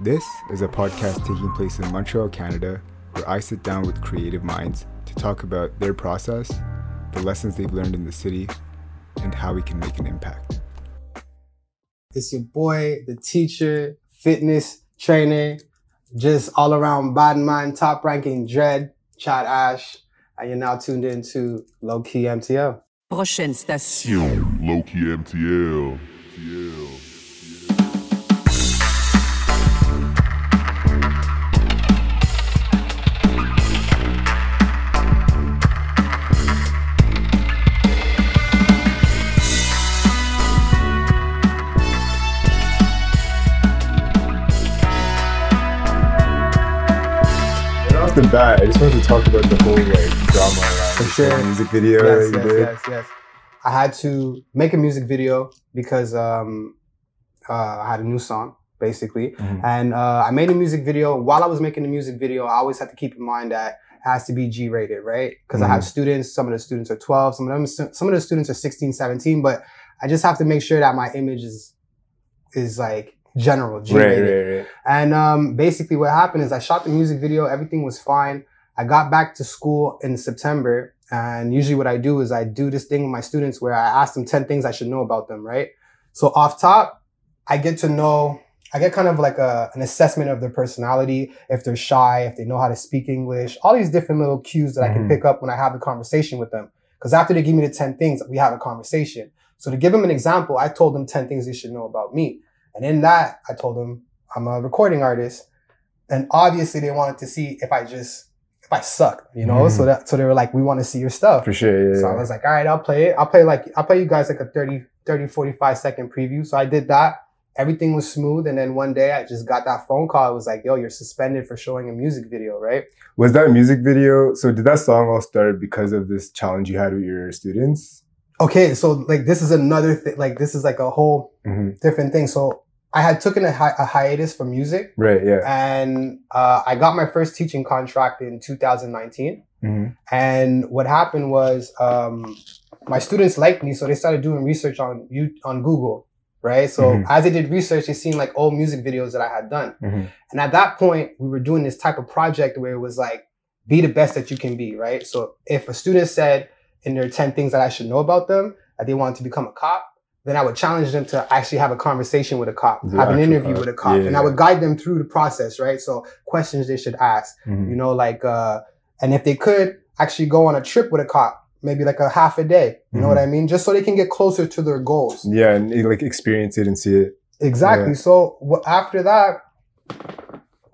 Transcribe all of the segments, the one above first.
This is a podcast taking place in Montreal, Canada, where I sit down with creative minds to talk about their process, the lessons they've learned in the city, and how we can make an impact. It's your boy, the teacher, fitness trainer, just all around bad man, top ranking dread, Chad Ash, and you're now tuned into Low Key MTL. Prochaine station. Low key MTL. MTL. Off the bat, I just wanted to talk about the whole like drama around For the music video yes, yes, yes, yes. I had to make a music video because um, uh, I had a new song, basically. Mhm. And uh, I made a music video. While I was making the music video, I always had to keep in mind that it has to be G rated, right? Because I have students, some of the students are 12, some of them, some of the students are 16, 17, but I just have to make sure that my image is, is like general, G Right, right, right. And um, basically, what happened is I shot the music video. Everything was fine. I got back to school in September, and usually, what I do is I do this thing with my students where I ask them ten things I should know about them. Right. So off top, I get to know. I get kind of like a, an assessment of their personality, if they're shy, if they know how to speak English, all these different little cues that I can Mhm. pick up when I have a conversation with them. Because after they give me the 10 things, we have a conversation. So to give them an example, I told them 10 things they should know about me. And in that, I told them I'm a recording artist. And obviously they wanted to see if I just, if I sucked, you know? Mhm. So that, so they were like, we want to see your stuff. For sure, yeah. So I was like, all right, I'll play it. I'll play like, I'll play you guys like a 30, 30, 45 second preview. So I did that. Everything was smooth. And then one day I just got that phone call. It was like, yo, you're suspended for showing a music video, right? was that a music video? So did that song all start because of this challenge you had with your students? Okay. So like, this is another thing. Like, this is like a whole hmm different thing. So I had taken a, hi- a hiatus from music Right, yeah. and uh, I got my first teaching contract in 2019. hmm And what happened was um, my students liked me, so they started doing research on you on Google, right? So Mhm. as they did research, they seen like old music videos that I had done. hmm And at that point, we were doing this type of project where it was like, be the best that you can be, right? So if a student said in their 10 things that I should know about them, that they wanted to become a cop, then I would challenge them to actually have a conversation with a cop, The have an interview cop. with a cop, Yeah, and I would guide them through the process, right? So questions they should ask, hmm you know, like, uh, and if they could actually go on a trip with a cop, maybe like a half a day, you know Mhm. what I mean? Just so they can get closer to their goals. Yeah, and like experience it and see it. Exactly. Yeah. So wh- after that,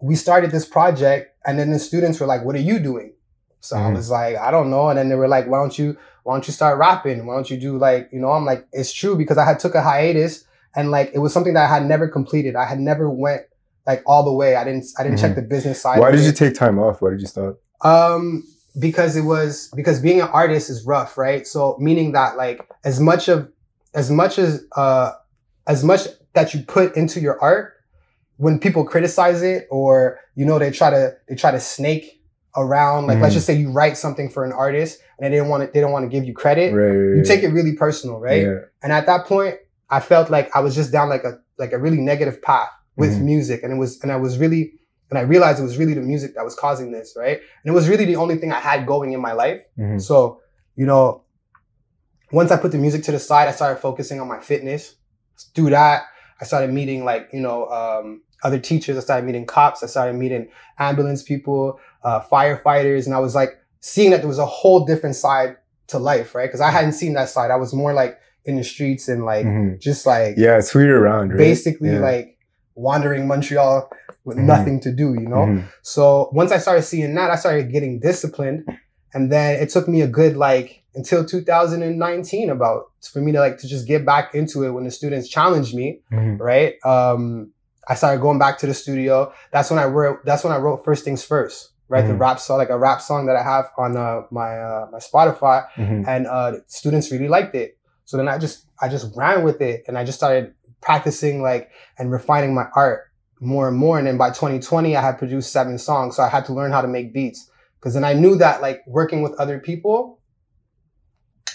we started this project, and then the students were like, "What are you doing?" So I Mhm. was like, "I don't know." And then they were like, "Why don't you? Why don't you start rapping? Why don't you do like you know?" I'm like, "It's true because I had took a hiatus, and like it was something that I had never completed. I had never went like all the way. I didn't. I didn't check Mhm. the business side. Why did it. you take time off? Why did you stop? Um, because it was because being an artist is rough, right? So meaning that like as much of as much as uh as much that you put into your art, when people criticize it or you know they try to they try to snake around, like let's Mhm. just say you write something for an artist and they didn't want to they don't want to give you credit, Right, right, you take it really personal, right? Yeah. And at that point, I felt like I was just down like a like a really negative path with Mhm. music, and it was and I was really and I realized it was really the music that was causing this, right? And it was really the only thing I had going in my life. Mhm. So you know, once I put the music to the side, I started focusing on my fitness. Through that, I started meeting like you know um, other teachers. I started meeting cops. I started meeting ambulance people, uh, firefighters, and I was like seeing that there was a whole different side to life, right? Because I hadn't seen that side. I was more like in the streets and like Mhm. just like Yeah, it's you're around, right? basically Yeah. like wandering Montreal with Mhm. nothing to do, you know? Mhm. So once I started seeing that, I started getting disciplined. And then it took me a good like until 2019 about for me to like to just get back into it when the students challenged me, Mhm. right? Um I started going back to the studio. That's when I wrote that's when I wrote First Things First, right? The Mhm. rap song, like a rap song that I have on uh, my uh, my Spotify Mhm. and uh, students really liked it. So then I just I just ran with it, and I just started practicing like and refining my art more and more. And then by 2020, I had produced seven songs, so I had to learn how to make beats because then I knew that like working with other people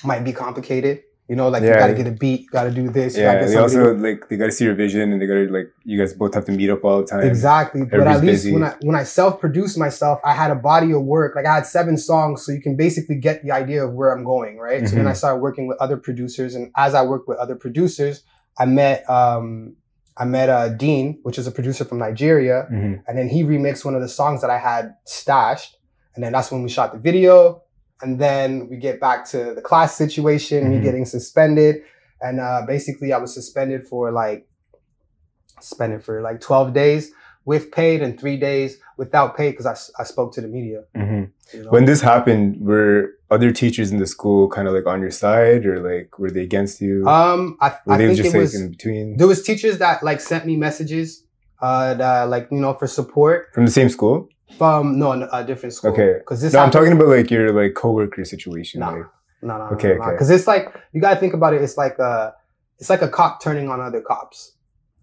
might be complicated. You know, like you gotta get a beat, you gotta do this. You gotta Yeah, get they also like they got to see your vision, and they got to like you guys both have to meet up all the time. Exactly. But at least busy. when I when I self produced myself, I had a body of work. Like I had seven songs, so you can basically get the idea of where I'm going, right? So then Mhm. I started working with other producers, and as I worked with other producers, I met um I met uh, Dean, which is a producer from Nigeria, Mhm. and then he remixed one of the songs that I had stashed, and then that's when we shot the video. And then we get back to the class situation, me Mhm. getting suspended, and uh, basically I was suspended for like suspended for like 12 days with paid and three days without pay because I, I spoke to the media. Mhm. You know? When this happened, were other teachers in the school kind of like on your side, or like were they against you? um, I, were I they think just it like was in between there was teachers that like sent me messages, uh, that, like you know for support from the same school? From no a different school. Okay. because this No, I'm talking about like your like coworker situation. Nah. Like, No, no, Okay, okay, okay. Because it's like you gotta think about it. It's like a, it's like a cop turning on other cops,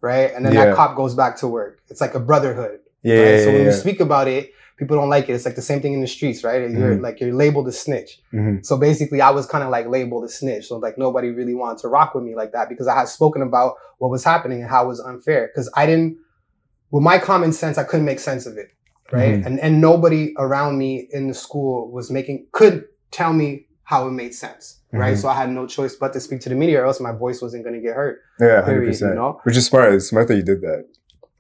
right? And then Yeah. that cop goes back to work. It's like a brotherhood, yeah, right? yeah, so when yeah, you speak about it, people don't like it. It's like the same thing in the streets, right? You're Mhm. like you're labeled a snitch. Mhm. So basically, I was kind of like labeled a snitch. So like nobody really wanted to rock with me like that because I had spoken about what was happening and how it was unfair. Because I didn't, with my common sense, I couldn't make sense of it, right? Mhm. And and nobody around me in the school was making could tell me how it made sense, right? Mhm. So I had no choice but to speak to the media, or else my voice wasn't going to get heard. Yeah, hundred percent. you know? Which is smart. It's smart that you did that.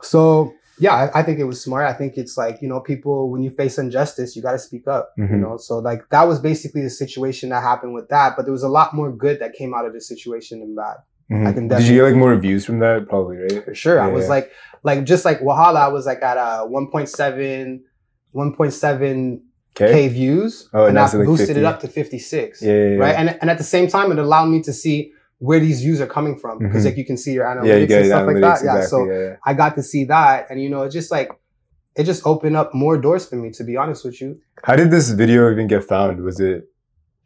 So yeah, I, I think it was smart. I think it's like you know, people when you face injustice, you got to speak up. You Mhm. know, so like that was basically the situation that happened with that. But there was a lot more good that came out of the situation than bad. Mhm. I can Did you get like more views from that? Probably, right? For sure, I was yeah. like, like just like Wahala, I was like at uh 1.7, 1.7 Okay. k views, Oh, and now I like boosted 50. it up to 56. Yeah, yeah, yeah. Right, and and at the same time, it allowed me to see where these views are coming from because Mhm. like you can see your analytics yeah, you and stuff analytics, like that. Yeah, so yeah. I got to see that, and you know, it just like it just opened up more doors for me. To be honest with you, How did this video even get found? Was it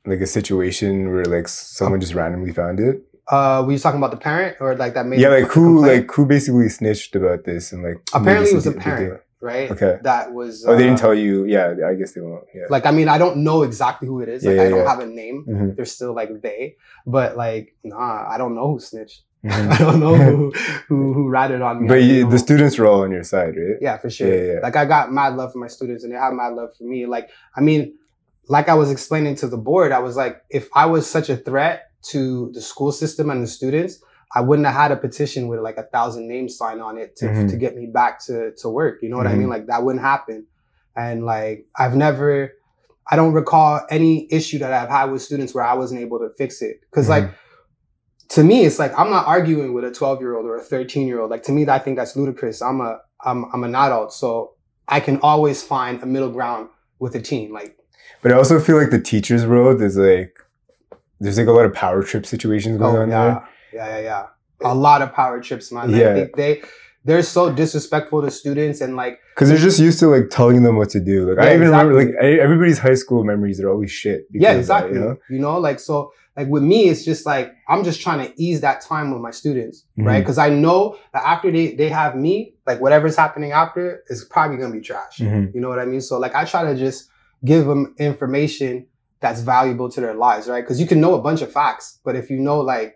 like a situation where like someone just randomly found it? Uh, were you talking about the parent or like that made Yeah, like who complaint? like who basically snitched about this and like apparently it was a parent, right? Okay. that was. Oh, they didn't uh, tell you. Yeah, I guess they won't. Yeah. Like I mean, I don't know exactly who it is. Like Yeah, I don't yeah. have a name. Mhm, They're still like they, but like nah, I don't know who snitched. mhm. I don't know who who, who ratted on me. But you, the students were all on your side, right? Yeah, for sure. Yeah, yeah. Like I got mad love for my students and they have mad love for me. Like, I mean, like I was explaining to the board, I was like, if I was such a threat to the school system and the students, I wouldn't have had a petition with like a thousand names signed on it to, Mhm. to get me back to, to work. You know what I mean? Mhm. Like that wouldn't happen. And like, I've never, I don't recall any issue that I've had with students where I wasn't able to fix it. because like, to me, it's like I'm not arguing with a 12 year old or a 13 year old. Like to me, I think that's ludicrous. I'm a I'm I'm an adult, so I can always find a middle ground with a teen. Like But I also feel like the teachers' world is like there's like a lot of power trip situations going oh on yeah, there. yeah, yeah, yeah. A lot of power trips, man. Yeah. they, they they're so disrespectful to students and like Because they're just used to like telling them what to do. Like I Yeah, even remember like I- everybody's high school memories are always shit. because yeah, that, exactly. you know? you know, like so like with me, it's just like I'm just trying to ease that time with my students, right? Mhm. Because I know that after they they have me, like whatever's happening after is probably gonna be trash. Mhm. You know what I mean? So like I try to just give them information that's valuable to their lives, right? Because you can know a bunch of facts, but if you know like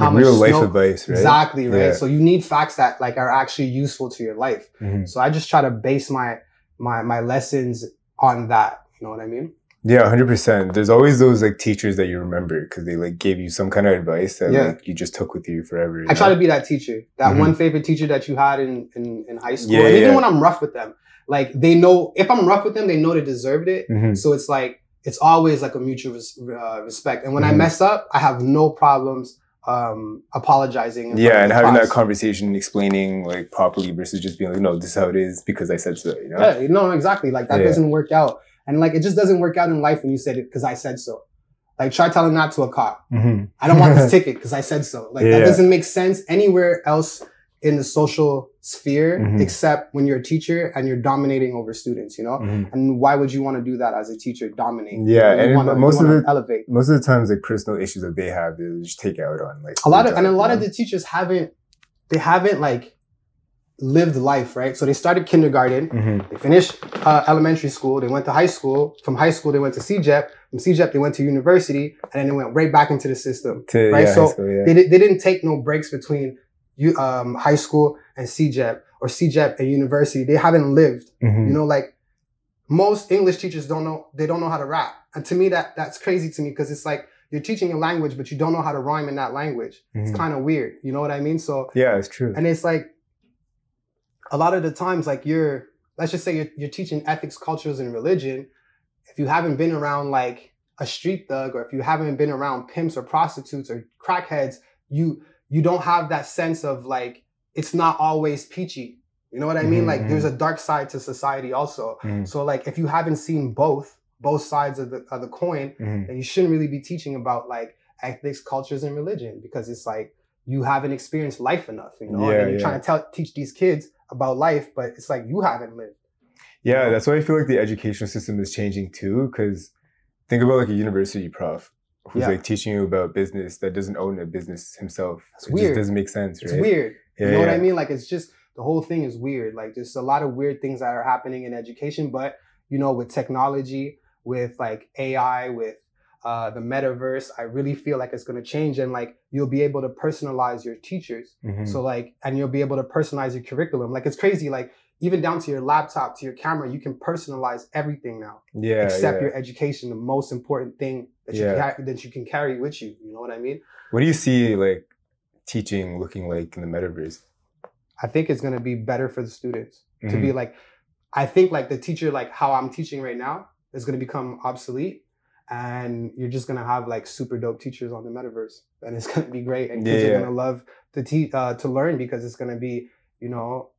how Like much real life snow- advice, right? exactly right, Yeah. so you need facts that like are actually useful to your life. Mhm. So I just try to base my my my lessons on that. You know what I mean? Yeah, hundred percent. There's always those like teachers that you remember because they like gave you some kind of advice that Yeah. like you just took with you forever. you I try to be that teacher, that Mhm. one favorite teacher that you had in in, in high school, Yeah, and even yeah. when I'm rough with them, like they know if I'm rough with them, they know they deserved it. Mhm. So it's like it's always like a mutual res- uh, respect. And when I Mhm. mess up, I have no problems um apologizing. in Yeah, and having that class. conversation, explaining like properly versus just being like, no, this is how it is because I said so. You know? Yeah, no, exactly. Like that Yeah. doesn't work out, and like it just doesn't work out in life when you said it because I said so. Like try telling that to a cop. Mhm. I don't want this ticket because I said so. Like Yeah. that doesn't make sense anywhere else in the social sphere Mhm. except when you're a teacher and you're dominating over students. You know. Mhm. And why would you want to do that as a teacher? Dominate. Yeah, You and wanna- most of it- elevate. Most of the times, like personal issues that they have, they just take out on like a lot of and a lot of the teachers haven't they haven't like lived life, right? So they started kindergarten, Mhm. they finished uh, elementary school, they went to high school. From high school, they went to CEGEP. From CEGEP, they went to university, and then they went right back into the system. To, Right, yeah, so school, yeah. They, they didn't take no breaks between um, high school and CEGEP or CEGEP and university. They haven't lived. Mhm. You know, like most English teachers don't know they don't know how to rap, and to me that that's crazy to me because it's like you're teaching a language, but you don't know how to rhyme in that language. It's Mhm. kind of weird. You know what I mean? So Yeah, it's true. and it's like a lot of the times like you're let's just say you're, you're teaching ethics cultures and religion if you haven't been around like a street thug or if you haven't been around pimps or prostitutes or crackheads you you don't have that sense of like it's not always peachy you know what i mean Mhm, like there's a dark side to society also Mhm. so like if you haven't seen both both sides of the of the coin Mhm. then you shouldn't really be teaching about like ethics, cultures, and religion because it's like you haven't experienced life enough, you know. Yeah, and you're yeah. trying to tell teach these kids about life, but it's like you haven't lived. Yeah, that's why I feel like the educational system is changing too. Because think about like a university prof who's Yeah. like teaching you about business that doesn't own a business himself. That's it weird. just doesn't make sense, It's weird. Yeah, you know what I mean? Like it's just the whole thing is weird. Like there's a lot of weird things that are happening in education, but you know, with technology, with like AI, with uh, the metaverse, I really feel like it's going to change, and like you'll be able to personalize your teachers. Mhm. So like, and you'll be able to personalize your curriculum. Like it's crazy. Like even down to your laptop, to your camera, you can personalize everything now, yeah, except yeah. your education, the most important thing that you Yeah. ca- that you can carry with you. You know what I mean? What do you see like teaching looking like in the metaverse? I think it's gonna be better for the students to Mhm. be like. I think like the teacher, like how I'm teaching right now, is gonna become obsolete. And you're just gonna have like super dope teachers on the metaverse, and it's gonna be great. And kids Yeah, are gonna love to teach uh, to learn because it's gonna be, you know,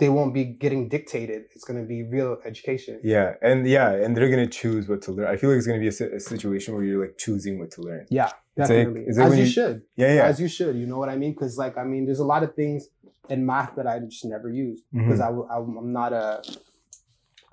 they won't be getting dictated. It's gonna be real education. Yeah, and yeah, and they're gonna choose what to learn. I feel like it's gonna be a, si- a situation where you're like choosing what to learn. Yeah, like- definitely. like as you, you- should. Yeah, yeah. As you should. You know what I mean? Because like I mean, there's a lot of things in math that I just never used Mhm. because I w- I'm I'm not a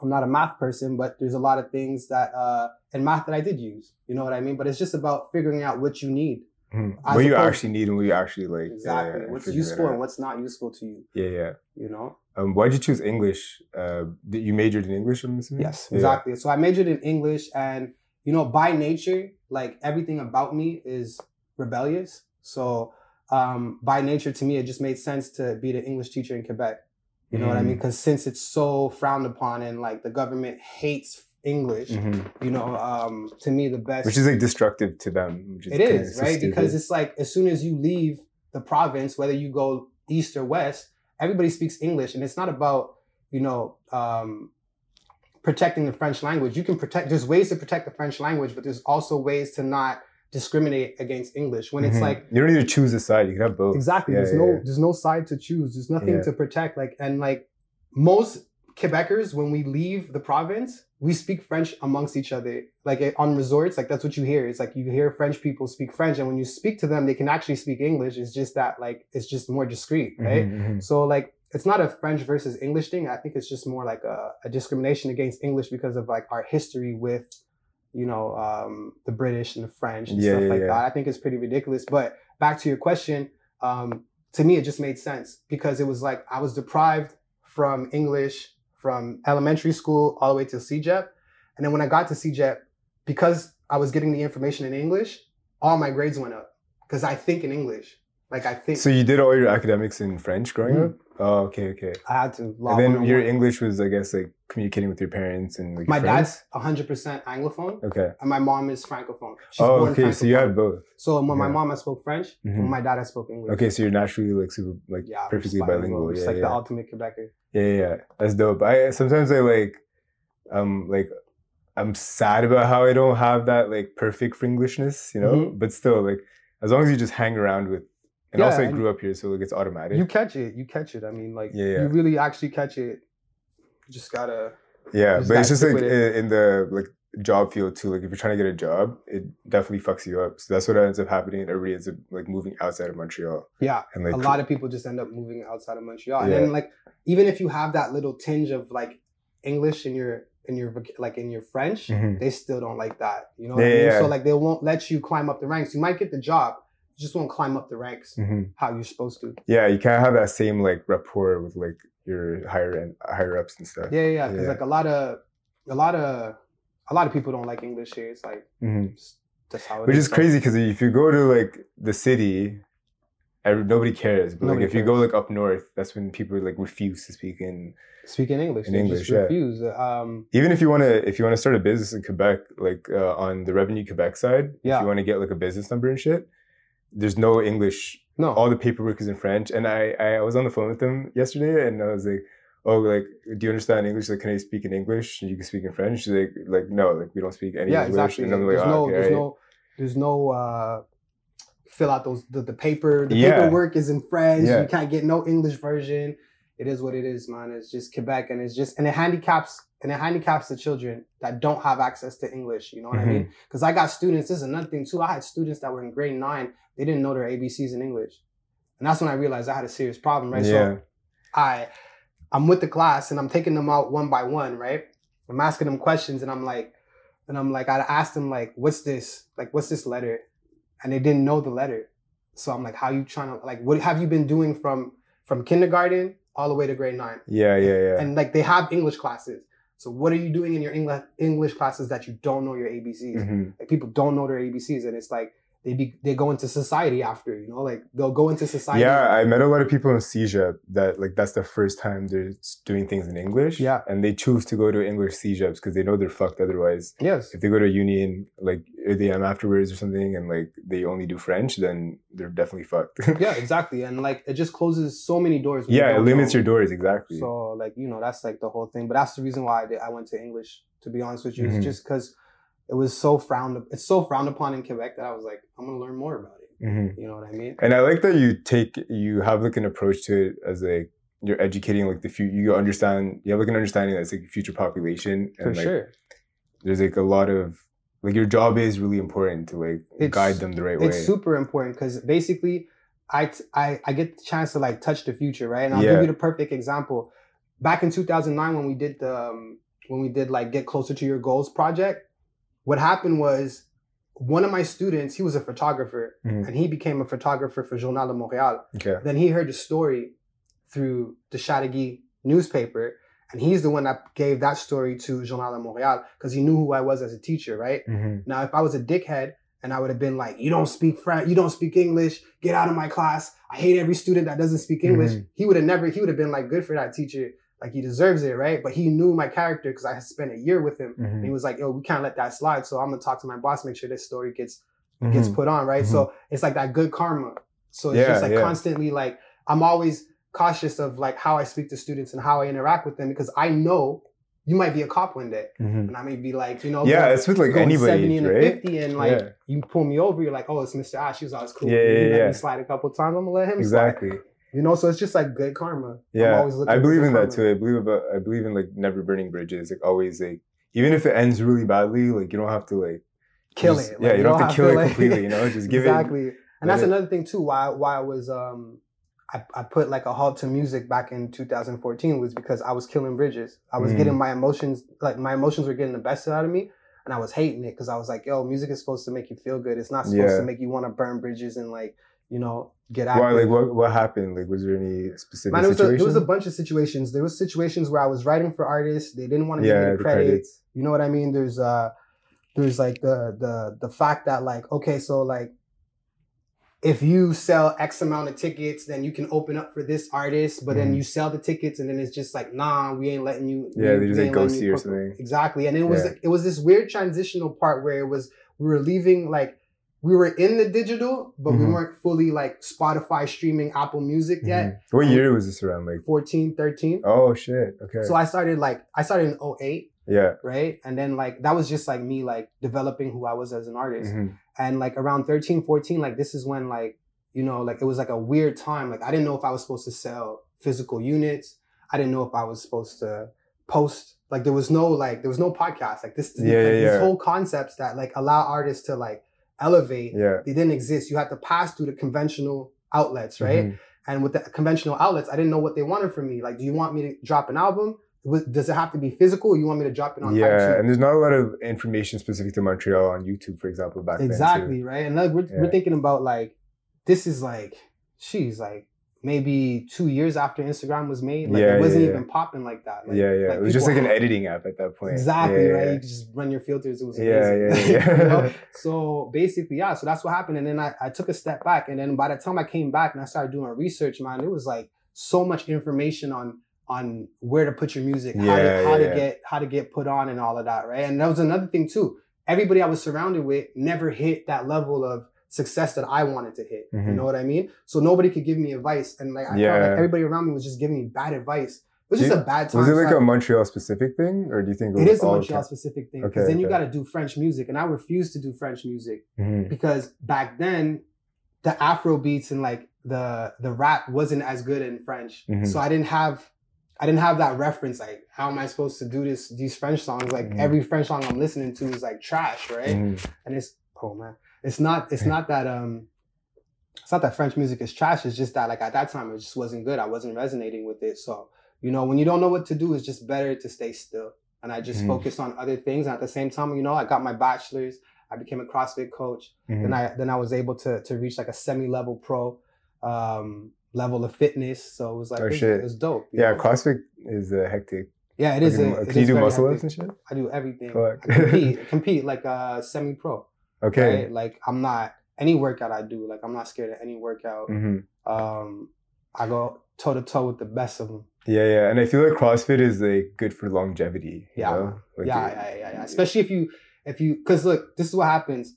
I'm not a math person, but there's a lot of things that uh in math that I did use. You know what I mean? But it's just about figuring out what you need. Mhm. What you actually need and what you actually like. Exactly. yeah, what's useful and what's not useful to you. Yeah, yeah. You know? Um, why'd you choose English? Uh, did you majored in English? I'm assuming. Yes, Yeah. exactly. So I majored in English, and you know, by nature, like everything about me is rebellious. So um, by nature, to me, it just made sense to be the English teacher in Quebec. You know what I mean? Mm. Because since it's so frowned upon and like the government hates English, Mhm. you know, um, to me, the best. Which is like destructive to them. Which is it is so right because it's like as soon as you leave the province, whether you go east or west, everybody speaks English, and it's not about you know um, protecting the French language. You can protect. There's ways to protect the French language, but there's also ways to not discriminate against English when it's Mhm. like you don't need to choose a side. You can have both. Exactly. Yeah, there's yeah, no yeah. there's no side to choose. There's nothing to protect. Like and like most Quebecers, when we leave the province, we speak French amongst each other. Like eh, on resorts, like that's what you hear. It's like you hear French people speak French, and when you speak to them, they can actually speak English. It's just that like it's just more discreet, right? Mhm, mhm. So like it's not a French versus English thing. I think it's just more like a, a discrimination against English because of like our history with, you know, um, the British and the French and Yeah, stuff yeah, like yeah. that. I think it's pretty ridiculous. But back to your question, um, to me it just made sense because it was like I was deprived from English from elementary school all the way to CEGEP, and then when I got to CEGEP, because I was getting the information in English, all my grades went up because I think in English. Like I think So you did all your academics in French growing Mhm. up? Oh, okay, okay. I had to. And then your. English was, I guess, like communicating with your parents and like My friends? dad's 100% Anglophone, Okay. and my mom is Francophone. She's oh, okay. So you had both. So when my mom I spoke French, Mhm. when my dad I spoke English. Okay, so you're naturally like super, like yeah, perfectly bilingual. It's Yeah, like yeah. the ultimate Quebecer. yeah, yeah, yeah. That's dope. I sometimes I like, um, like, I'm sad about how I don't have that like perfect Fringlishness, you know. Mhm. But still, like, as long as you just hang around with, and Yeah, also I grew up here, so like it's automatic. You catch it. You catch it. I mean, like Yeah, yeah. you really actually catch it. Just gotta. Yeah, just but it's just like in, in the like job field too. Like if you're trying to get a job, it definitely fucks you up. So that's what ends up happening. Everybody ends up like moving outside of Montreal Yeah, and like a lot of people just end up moving outside of Montreal, and Yeah. then like even if you have that little tinge of like English in your in your like in your French, Mhm. they still don't like that. You know what Yeah, I mean? yeah, So like they won't let you climb up the ranks. You might get the job. you just won't climb up the ranks hmm how you're supposed to. Yeah, you can't have that same like rapport with like your higher end, higher ups and stuff. Yeah, yeah. Because Yeah. like a lot of, a lot of, a lot of people don't like English here. It's like Mhm. just, that's how it Which is So- crazy because if you go to like the city, nobody cares. But Nobody like if you go like up north, that's when people like refuse to speak in. Speaking English, In they English, yeah. refuse. Um, Even if you want to, if you want to start a business in Quebec, like uh, on the Revenue Quebec side, Yeah. if you want to get like a business number and shit, there's no English. no, All the paperwork is in French. And I, I was on the phone with them yesterday, and I was like. Oh, like, do you understand English? Like, can I speak in English? And you can speak in French. She's like, like, no, like, we don't speak any yeah, English. exactly. And I'm like, there's oh, no, okay, there's right. no, there's no. uh Fill out those the, the paper. The Yeah. paperwork is in French. Yeah. You can't get no English version. It is what it is, man. It's just Quebec, and it's just and it handicaps and it handicaps the children that don't have access to English. You know what I Mm-hmm. mean? Because I got students. This is another thing too. I had students that were in grade nine. They didn't know their ABCs in English, and that's when I realized I had a serious problem. Right. Yeah. So I I'm with the class and I'm taking them out one by one, right? I'm asking them questions and I'm like, and I'm like, I asked them like, what's this? Like, what's this letter? And they didn't know the letter. So I'm like, how you trying to like what have you been doing from from kindergarten all the way to grade nine? Yeah, yeah, yeah. And like they have English classes. So what are you doing in your English English classes that you don't know your ABCs? Mhm. Like people don't know their ABCs and it's like they be they go into society after, you know, like they'll go into society. Yeah, I met a lot of people in CEGEP that like that's the first time they're doing things in English. Yeah. and they choose to go to English CEGEPs because they know they're fucked otherwise. Yes. If they go to uni and like ADM afterwards or something, and like they only do French, then they're definitely fucked. yeah, exactly. And like it just closes so many doors. yeah, it limits know. your doors exactly. So like you know that's like the whole thing. But that's the reason why I, did, I went to English. To be honest with you, Mhm. it's just because it was so frowned. It's so frowned upon in Quebec that I was like, I'm gonna learn more about it. Mhm. You know what I mean? And I like that you take you have like an approach to it as like you're educating like the future. You understand you have like an understanding that's like future population and For like sure. there's like a lot of like your job is really important to like It's- guide them the right way. It's super important because basically, I, t- I I get the chance to like touch the future, right? And I'll Yeah. give you the perfect example. Back in 2009, when we did the um, when we did like get closer to your goals project, what happened was one of my students, he was a photographer, Mhm. and he became a photographer for Journal de Montréal. okay. Then he heard the story through the Chateauguay newspaper, and he's the one that gave that story to Journal de Montréal because he knew who I was as a teacher, right? Mhm. Now, if I was a dickhead and I would have been like, "You don't speak French, you don't speak English, get out of my class. I hate every student that doesn't speak English." Mhm. He would have never. He would have been like, "Good for that teacher, like he deserves it, right?" But he knew my character because I had spent a year with him. And he was like, "Yo, we can't let that slide." So I'm gonna talk to my boss, make sure this story gets Mhm. gets put on, right? So it's like that good karma. So it's Yeah, just like yeah. constantly like I'm always cautious of like how I speak to students and how I interact with them because I know you might be a cop one day. Mhm. And I may be like, you know, Yeah, it's with like anybody, 70 and right? 50 and like Yeah. you pull me over, you're like, oh, it's Mr. Ash. He was always cool. Yeah, with me. yeah, He let me slide a couple times. I'm gonna let him Exactly. slide. You know, so it's just like good karma. I'm Yeah, I believe in that karma. too. I believe about. I believe in like never burning bridges. Like always, like even if it ends really badly, like you don't have to like Kill just- it. Yeah, Like, you don't have to kill it like- completely. You know, just give exactly. it. Exactly. And that's it- another thing too. Why why I was um I, I put like a halt to music back in 2014 was because I was killing bridges. I was Mm. getting my emotions like my emotions were getting the best out of me, and I was hating it because I was like, yo, music is supposed to make you feel good. It's not supposed Yeah. to make you want to burn bridges and like you know get active. Why? Like what? What happened? Like was there any specific Man, it was a, there was a bunch of situations. There was situations where I was writing for artists. They didn't want to yeah, give me the credit. credits. You know what I mean? There's uh there's like the the the fact that like okay, so like if you sell X amount of tickets, then you can open up for this artist, but then Mhm. you sell the tickets and then it's just like, nah, we ain't letting you Yeah, they just like ain't ghost letting or something. Exactly. And it was Yeah. it was this weird transitional part where it was we were leaving like we were in the digital, but we Mhm. weren't fully like Spotify streaming Apple Music yet. Mhm. What year was this around? Like 14, 13. oh shit. Okay. So I started like I started in 08, yeah. right? And then like that was just like me like developing who I was as an artist. Mhm. And like around 13, 14, like this is when like, you know, like it was like a weird time. Like I didn't know if I was supposed to sell physical units. I didn't know if I was supposed to post. Like there was no like there was no podcast. Like this Yeah, like, yeah, these yeah. whole concepts that like allow artists to like elevate. Yeah. They didn't exist. You had to pass through the conventional outlets, right? Mhm. And with the conventional outlets, I didn't know what they wanted from me. Like, do you want me to drop an album? Does it have to be physical? Or you want me to drop it on Yeah, iTunes? and there's not a lot of information specific to Montreal on YouTube, for example, back exactly right. And like we're, we're thinking about like this is like, she's like maybe two years after Instagram was made. Like Yeah, it wasn't yeah, even popping like that. Like, yeah, yeah. like it was just like an editing app at that point. Exactly, Yeah, right? yeah. You just run your filters. It was Yeah, amazing. yeah, yeah. You know? So basically, yeah. So that's what happened. And then I, I took a step back. And then by the time I came back and I started doing research, man, it was like so much information on on where to put your music, how to how yeah, to get how to get put on and all of that, right? And that was another thing too. Everybody I was surrounded with never hit that level of success that I wanted to hit. You Mhm. know what I mean? So nobody could give me advice. And like I felt like everybody around me was just giving me bad advice. It was Do just you- a bad time. Was it like So a Montreal specific thing, or do you think it, it was is a Montreal specific thing Okay, because then you got to do French music, and I refused to do French music Mhm. because back then the Afro beats and like the the rap wasn't as good in French, Mhm. so I didn't have I didn't have that reference. Like, how am I supposed to do this? These French songs, like Mhm. every French song I'm listening to is like trash, right? Mhm. And it's oh man, it's not it's not that um. It's not that French music is trash. It's just that, like at that time, it just wasn't good. I wasn't resonating with it. So, you know, when you don't know what to do, it's just better to stay still. And I just Mhm. focused on other things. And at the same time, you know, I got my bachelor's. I became a CrossFit coach. Mhm. Then I then I was able to to reach like a semi level pro um, level of fitness. So it was like Oh, it, shit. it was dope. Yeah, know? CrossFit is uh, hectic. yeah, it is. A- it Can is you do very muscle ups and shit? I do everything. Compete compete like a semi pro. Okay. Right? Like I'm not any workout I do. Like I'm not scared of any workout. hmm Um, I go toe to toe with the best of them. Yeah, yeah, and I feel like CrossFit is like good for longevity. Yeah? Like, yeah, yeah, yeah, yeah. Especially if you, if you, because look, this is what happens.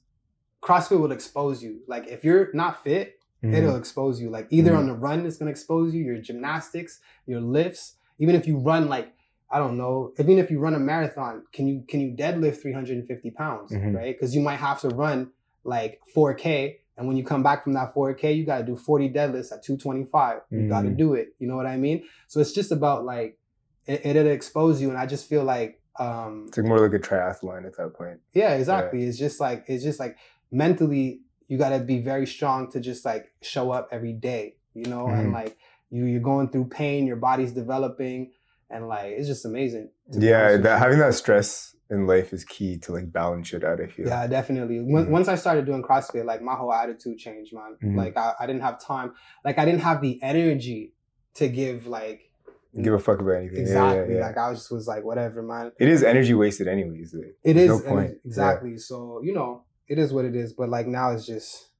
CrossFit will expose you. Like if you're not fit, Mhm. it'll expose you. Like either Mhm. on the run, it's gonna expose you. Your gymnastics, your lifts. Even if you run like I don't know, even if you run a marathon, can you can you deadlift 350 pounds, Mhm. right? Because you might have to run like 4K, and when you come back from that 4K, you got to do 40 deadlifts at 225. You got to Mhm. do it. You know what I mean? So it's just about like it, it'll expose you, and I just feel like um It's like more like a triathlon at that point. yeah, exactly. It's just like it's just like mentally you got to be very strong to just like show up every day, you know, and Mhm. like you you're going through pain, your body's developing, and like it's just amazing. Yeah, that, having that stress in life is key to like balance shit out. I feel. Yeah, definitely. Mhm. Once I started doing CrossFit, like my whole attitude changed, man. Mhm. Like I, I didn't have time, like I didn't have the energy to give like Give a fuck about anything. Exactly. Yeah, yeah. Like I was just was like whatever, man. It is energy wasted, anyways. Like, It is no point. and exactly. So you know, it is what it is. But like now, it's just,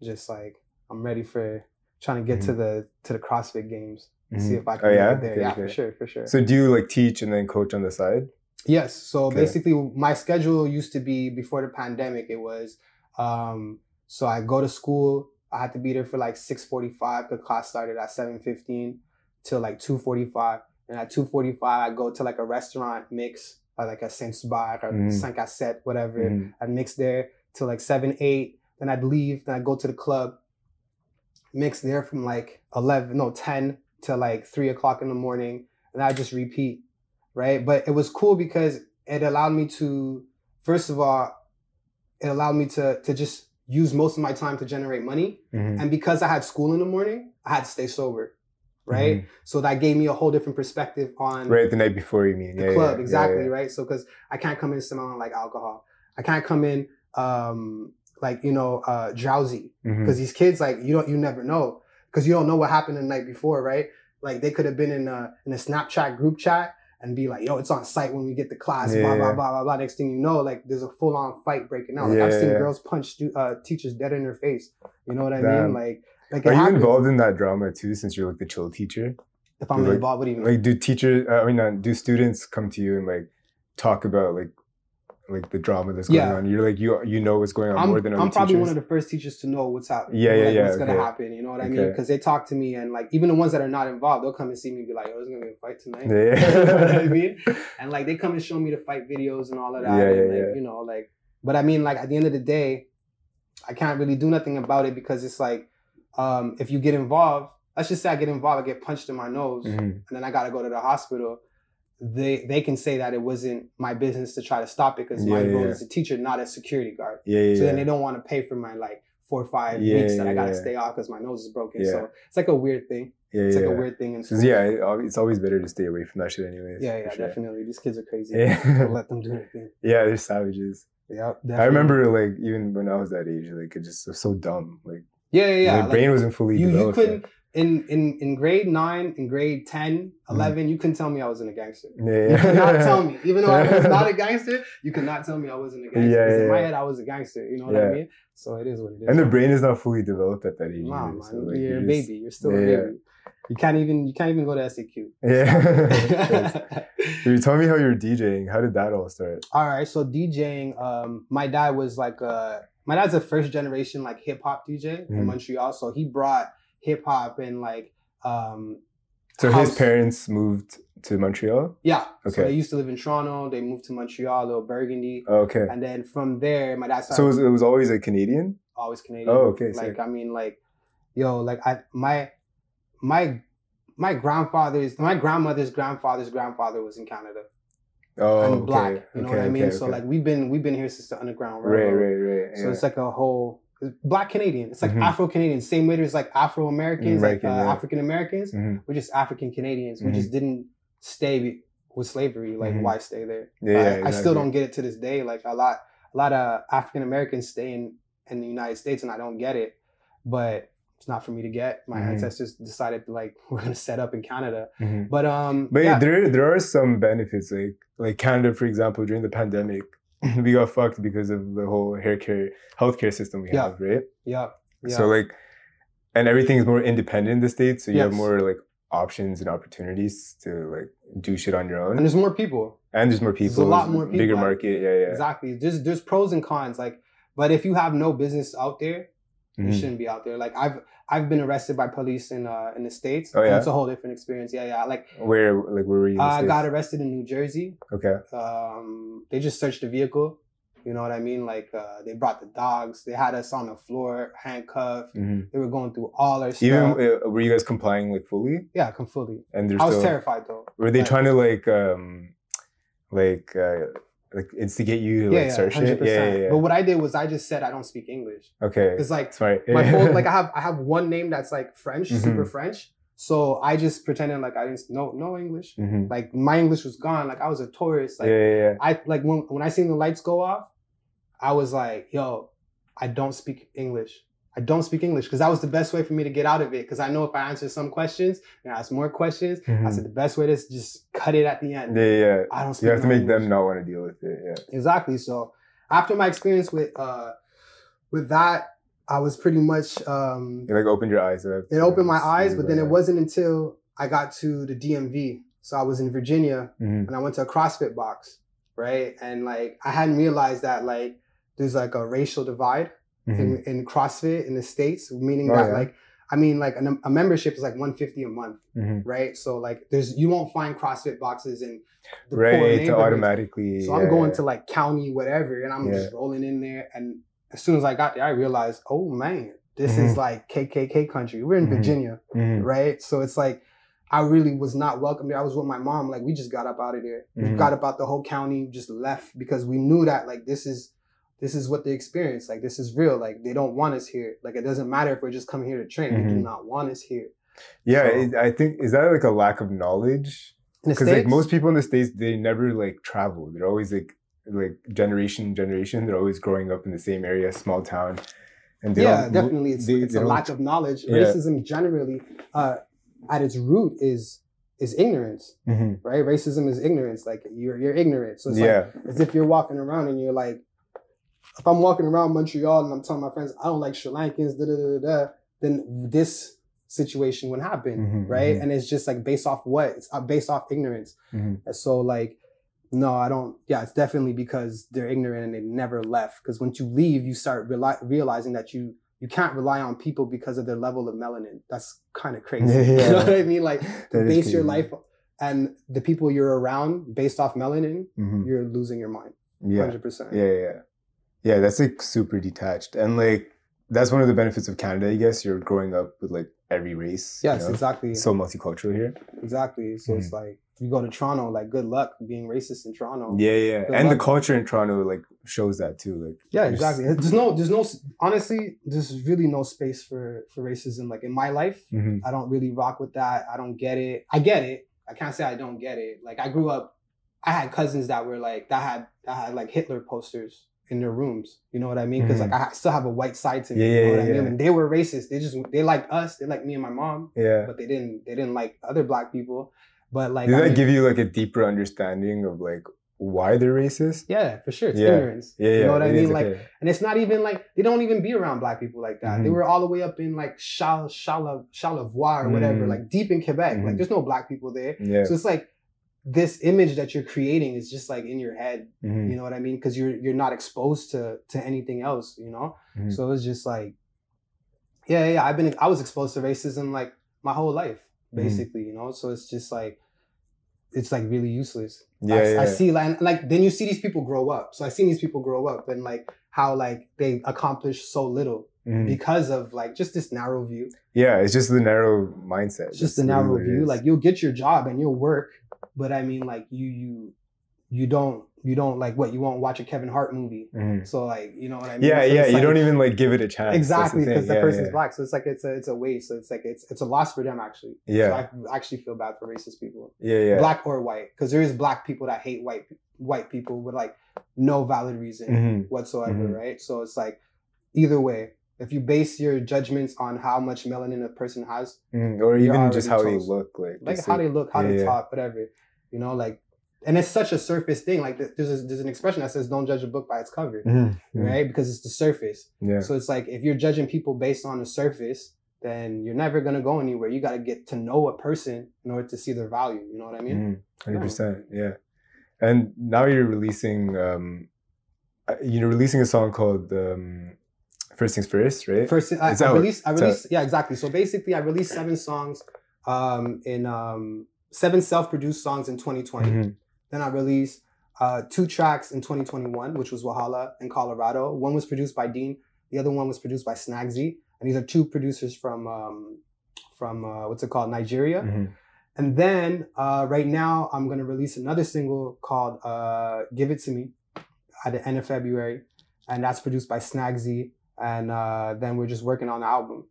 just like I'm ready for trying to get to the to the CrossFit Games. Yeah. See if I can Oh yeah. there. Okay, yeah, okay. for sure, for sure. So do you like teach and then coach on the side? Yes. So Okay. basically, my schedule used to be before the pandemic. It was um, so I go to school. I had to be there for like six forty five. The class started at seven fifteen till like two forty five. And at two forty five, I go to like a restaurant mix, uh, like a Saint Bar or Mhm. Saint Cassette, whatever. Mhm. I'd mix there till like seven, eight. Then I'd leave. Then I'd go to the club, mix there from like eleven, no ten till like three o'clock in the morning, and I just repeat, right? But it was cool because it allowed me to, first of all, it allowed me to to just use most of my time to generate money, Mhm. and because I had school in the morning, I had to stay sober, right? So that gave me a whole different perspective on. Right the night before, you mean? the yeah, club yeah, exactly yeah, right so because i can't come in smelling like alcohol i can't come in um like you know uh drowsy because these kids like you don't you never know because you don't know what happened the night before right like they could have been in a in a snapchat group chat and be like yo it's on site when we get the class blah blah Yeah. blah blah blah next thing you know like there's a full-on fight breaking out like Yeah, i've seen yeah. girls punch stu- uh, teachers dead in their face you know what i Damn. mean like like Are you happens. involved in that drama too? Since you're like the chill teacher, if i'm like- involved what do you mean like do teachers? I mean, uh, do students come to you and like talk about like like the drama that's going Yeah. on? You're like you you know what's going on I'm, more than other I'm probably teachers. one of the first teachers to know what's happening. Yeah, yeah, like, yeah, What's gonna happen? You know what I mean? Because they talk to me and like even the ones that are not involved, they'll come and see me and be like, "Oh, there's gonna be a fight tonight." Yeah. you know what I mean? And like they come and show me the fight videos and all of that. Yeah, and, yeah, like, yeah. You know, like, but I mean, like at the end of the day, I can't really do nothing about it because it's like, um, if you get involved, let's just say I get involved, I get punched in my nose, Mhm. and then I gotta go to the hospital. They they can say that it wasn't my business to try to stop it because my Yeah, role yeah. as a teacher, not a security guard. Yeah, yeah, So then they don't want to pay for my like four or five weeks that I gotta stay off because my nose is broken. Yeah. So it's like a weird thing. yeah, It's like a weird thing in So, school. yeah, it's always better to stay away from that shit, anyways. yeah, yeah, sure. definitely. These kids are crazy. Yeah. Don't let them do their thing. Yeah, they're savages. Yeah, I remember like even when I was that age, like it just was so dumb. Like Yeah, yeah, yeah. My Like, brain wasn't fully you, you developed. couldn't in, in in grade nine, in grade 10, 11, you couldn't tell me I wasn't a gangster. Yeah, You could not tell me, even though I was not a gangster, you could not tell me I wasn't a gangster. Yeah, 'Cause in my head, I was a gangster. You know what I mean? So it is what it is. and the brain is not fully developed at that age. Nah, man, so, like, you're a baby. You're still a Yeah, yeah. baby. You can't even you can't even go to SAQ. Yeah. you tell me how you're DJing. How did that all start? All right, so DJing. Um, my dad was like a my dad's a first generation like hip hop DJ in Mhm. Montreal. So he brought hip hop and like um So house- his parents moved to Montreal. yeah. So Okay. they used to live in Toronto. They moved to Montreal, little Burgundy, Okay. and then from there, my dad started So it was, it was always a Canadian. always Canadian. Oh, okay, Like sick. I mean, like yo, like I my my my grandfather's my grandmother's grandfather's grandfather was in Canada Oh, and okay. black. You know okay, what I mean? okay, So like we've been we've been here since the Underground right, Railroad. right, right. So yeah. it's like a whole black Canadian. It's like Mhm. Afro Canadian. Same way there's like Afro Americans, like uh, yeah. African Americans. Mhm. We're just African Canadians. We just didn't stay with slavery. Like Mhm. why stay there? Yeah, I, yeah, I still don't get it to this day. Like a lot a lot of African Americans stay in in the United States, and I don't get it. But it's not for me to get. My Mhm. ancestors decided like we're gonna set up in Canada. Mhm. But um, But yeah, there there are some benefits, like like Canada, for example, during the pandemic, we got fucked because of the whole hair care healthcare system we Yeah. have, right? yeah, yeah. So like, and everything is more independent in the states, so you have more like options and opportunities to like do shit on your own, and there's more people. and there's more There's people, a lot more bigger market, yeah, yeah. Exactly. There's there's pros and cons. Like, but if you have no business out there, you Mhm. shouldn't be out there. Like I've I've been arrested by police in uh in the states. Oh, yeah? it's a whole different experience. Yeah, yeah. Like Where like where were you? I got arrested in New Jersey. Okay. Um, they just searched the vehicle. You know what I mean? Like uh, they brought the dogs. They had us on the floor, handcuffed. Mhm. They were going through all our stuff. Even uh, were you guys complying like fully? yeah, completely. And there's I was still terrified though. were they Like- trying to like um like uh like instigate you to Yeah, like yeah, hundred shit? Yeah, yeah, yeah. But what I did was I just said I don't speak English. okay. It's like Smart. my phone like I have I have one name that's like French, Mhm. super French. So I just pretended like I didn't know no English. Mhm. Like my English was gone. Like I was a tourist. Like yeah, yeah, yeah. I like when when I seen the lights go off, I was like, yo, I don't speak English. I don't speak English because that was the best way for me to get out of it. Because I know if I answer some questions and ask more questions, I Mhm. said the best way is just cut it at the end. Yeah, yeah. I don't speak. You have to make English. them not want to deal with it. Yeah. Exactly. So after my experience with uh with that, I was pretty much um You like opened your eyes up. it opened my eyes, but then it wasn't until I got to the DMV. So I was in Virginia Mhm. and I went to a CrossFit box, right? And like I hadn't realized that like there's like a racial divide Mhm. in, in CrossFit in the States, meaning Oh, that yeah? like I mean like a, a membership is like 150 a month, Mhm. right? So like there's you won't find CrossFit boxes in the Right to automatically. So yeah, I'm going yeah. to like county, whatever, and I'm just rolling in there. And as soon as I got there, I realized, oh man, this is Mhm. like KKK country. We're in Mhm. Virginia, Mhm. right? So it's like I really was not welcome there. I was with my mom. Like we just got up out of there. We Mhm. got up out the whole county, just left because we knew that like this is this is what they experience. Like this is real. Like they don't want us here. Like it doesn't matter if we're just coming here to train. They do Mhm. not want us here. Yeah, So- it, I think is that like a lack of knowledge? Because like most people in the states, they never like travel. They're always like like generation generation. They're always growing up in the same area, small town, and they yeah, definitely. It's, they- it's they a lack of knowledge. Yeah. Racism generally, uh, at its root, is is ignorance, Mhm. right? Racism is ignorance. Like you're you're ignorant. So it's Yeah, like as if you're walking around and you're like, if I'm walking around Montreal and I'm telling my friends I don't like Sri Lankans, da da da da, da then this situation would happen, Mhm, right? mhm. And it's just like based off what? It's uh, based off ignorance. Mhm. And so like, no, I don't. Yeah, it's definitely because they're ignorant and they never left. Because once you leave, you start reali- realizing that you you can't rely on people because of their level of melanin. That's kind of crazy. Yeah, You know what I mean? Like to base your life and the people you're around based off melanin, Mhm. you're losing your mind. yeah. Hundred percent. Yeah, yeah, yeah. That's like super detached. And like that's one of the benefits of Canada, I guess. You're growing up with like every race. you Yes, know? exactly. So multicultural here. exactly. So it's like you go to Toronto, like good luck being racist in Toronto. Yeah, yeah. Good And the culture in Toronto like shows that too. Like Yeah, there's- exactly. There's no, there's no. Honestly, there's really no space for for racism. Like in my life, Mhm. I don't really rock with that. I don't get it. I get it. I can't say I don't get it. Like I grew up, I had cousins that were like that had that had like Hitler posters in their rooms. You know what I mean? Because like I still have a white side to me. Yeah, you know yeah, what I mean? yeah. And they were racist. They just they liked us. They liked me and my mom, Yeah. but they didn't they didn't like other black people. But like Did I that mean- give you like a deeper understanding of like why they're racist? yeah, for sure. It's Yeah. ignorance. Yeah, yeah. You know what I mean? Like okay. and it's not even like they don't even be around black people like that. They Mhm. were all the way up in like Chal Chala Charlevoix or whatever, Mhm. like deep in Quebec. Like there's no black people there. yeah. So it's like this image that you're creating is just like in your head. Mhm. You know what I mean? Because you're you're not exposed to to anything else. You know. Mhm. So it's just like, yeah, yeah. I've been I was exposed to racism like my whole life, Mhm. basically. You know. So it's just like, it's like really useless. yeah, I, yeah. I see like like then you see these people grow up. So I seen these people grow up and like how like they accomplish so little Mhm. because of like just this narrow view. Yeah, it's just the narrow mindset. It's just the narrow really view. is. Like you'll get your job and you'll work, but I mean like you you you don't you don't like what you won't watch a Kevin Hart movie. Mhm. So like you know what I mean? yeah, So yeah. it's You like- don't even like give it a chance. Exactly because the Yeah, person's yeah. black. So it's like it's a it's a waste. So it's like it's it's a loss for them actually. Yeah, So I actually feel bad for racist people, yeah, yeah. black or white, because there is black people that hate white white people with like no valid reason Mhm. whatsoever, Mhm. right? So it's like either way, if you base your judgments on how much melanin a person has, Mhm. Or even just how already they look, like, like how they look, how yeah, they talk, whatever, you know, like, and it's such a surface thing. Like there's a, there's an expression that says, "Don't judge a book by its cover," Mhm. Mhm. right? Because it's the surface. Yeah. So it's like if you're judging people based on the surface, then you're never gonna go anywhere. You got to get to know a person in order to see their value. You know what I mean? Mhm. Hundred percent, yeah. And now you're releasing, um, uh, you're releasing a song called um, "First Things First, right? First, I, I released. I released. Yeah, exactly. So basically, I released seven songs, um, in um, seven self-produced songs in 2020. Mhm. Then I released uh, two tracks in 2021, which was Wahala in Colorado. One was produced by Dean. The other one was produced by Snagsy. And these are two producers from um, from uh, what's it called, Nigeria. Mhm. And then uh, right now, I'm gonna release another single called uh, "Give It to Me" at the end of February, and that's produced by Snagsy. And uh, then we're just working on the album.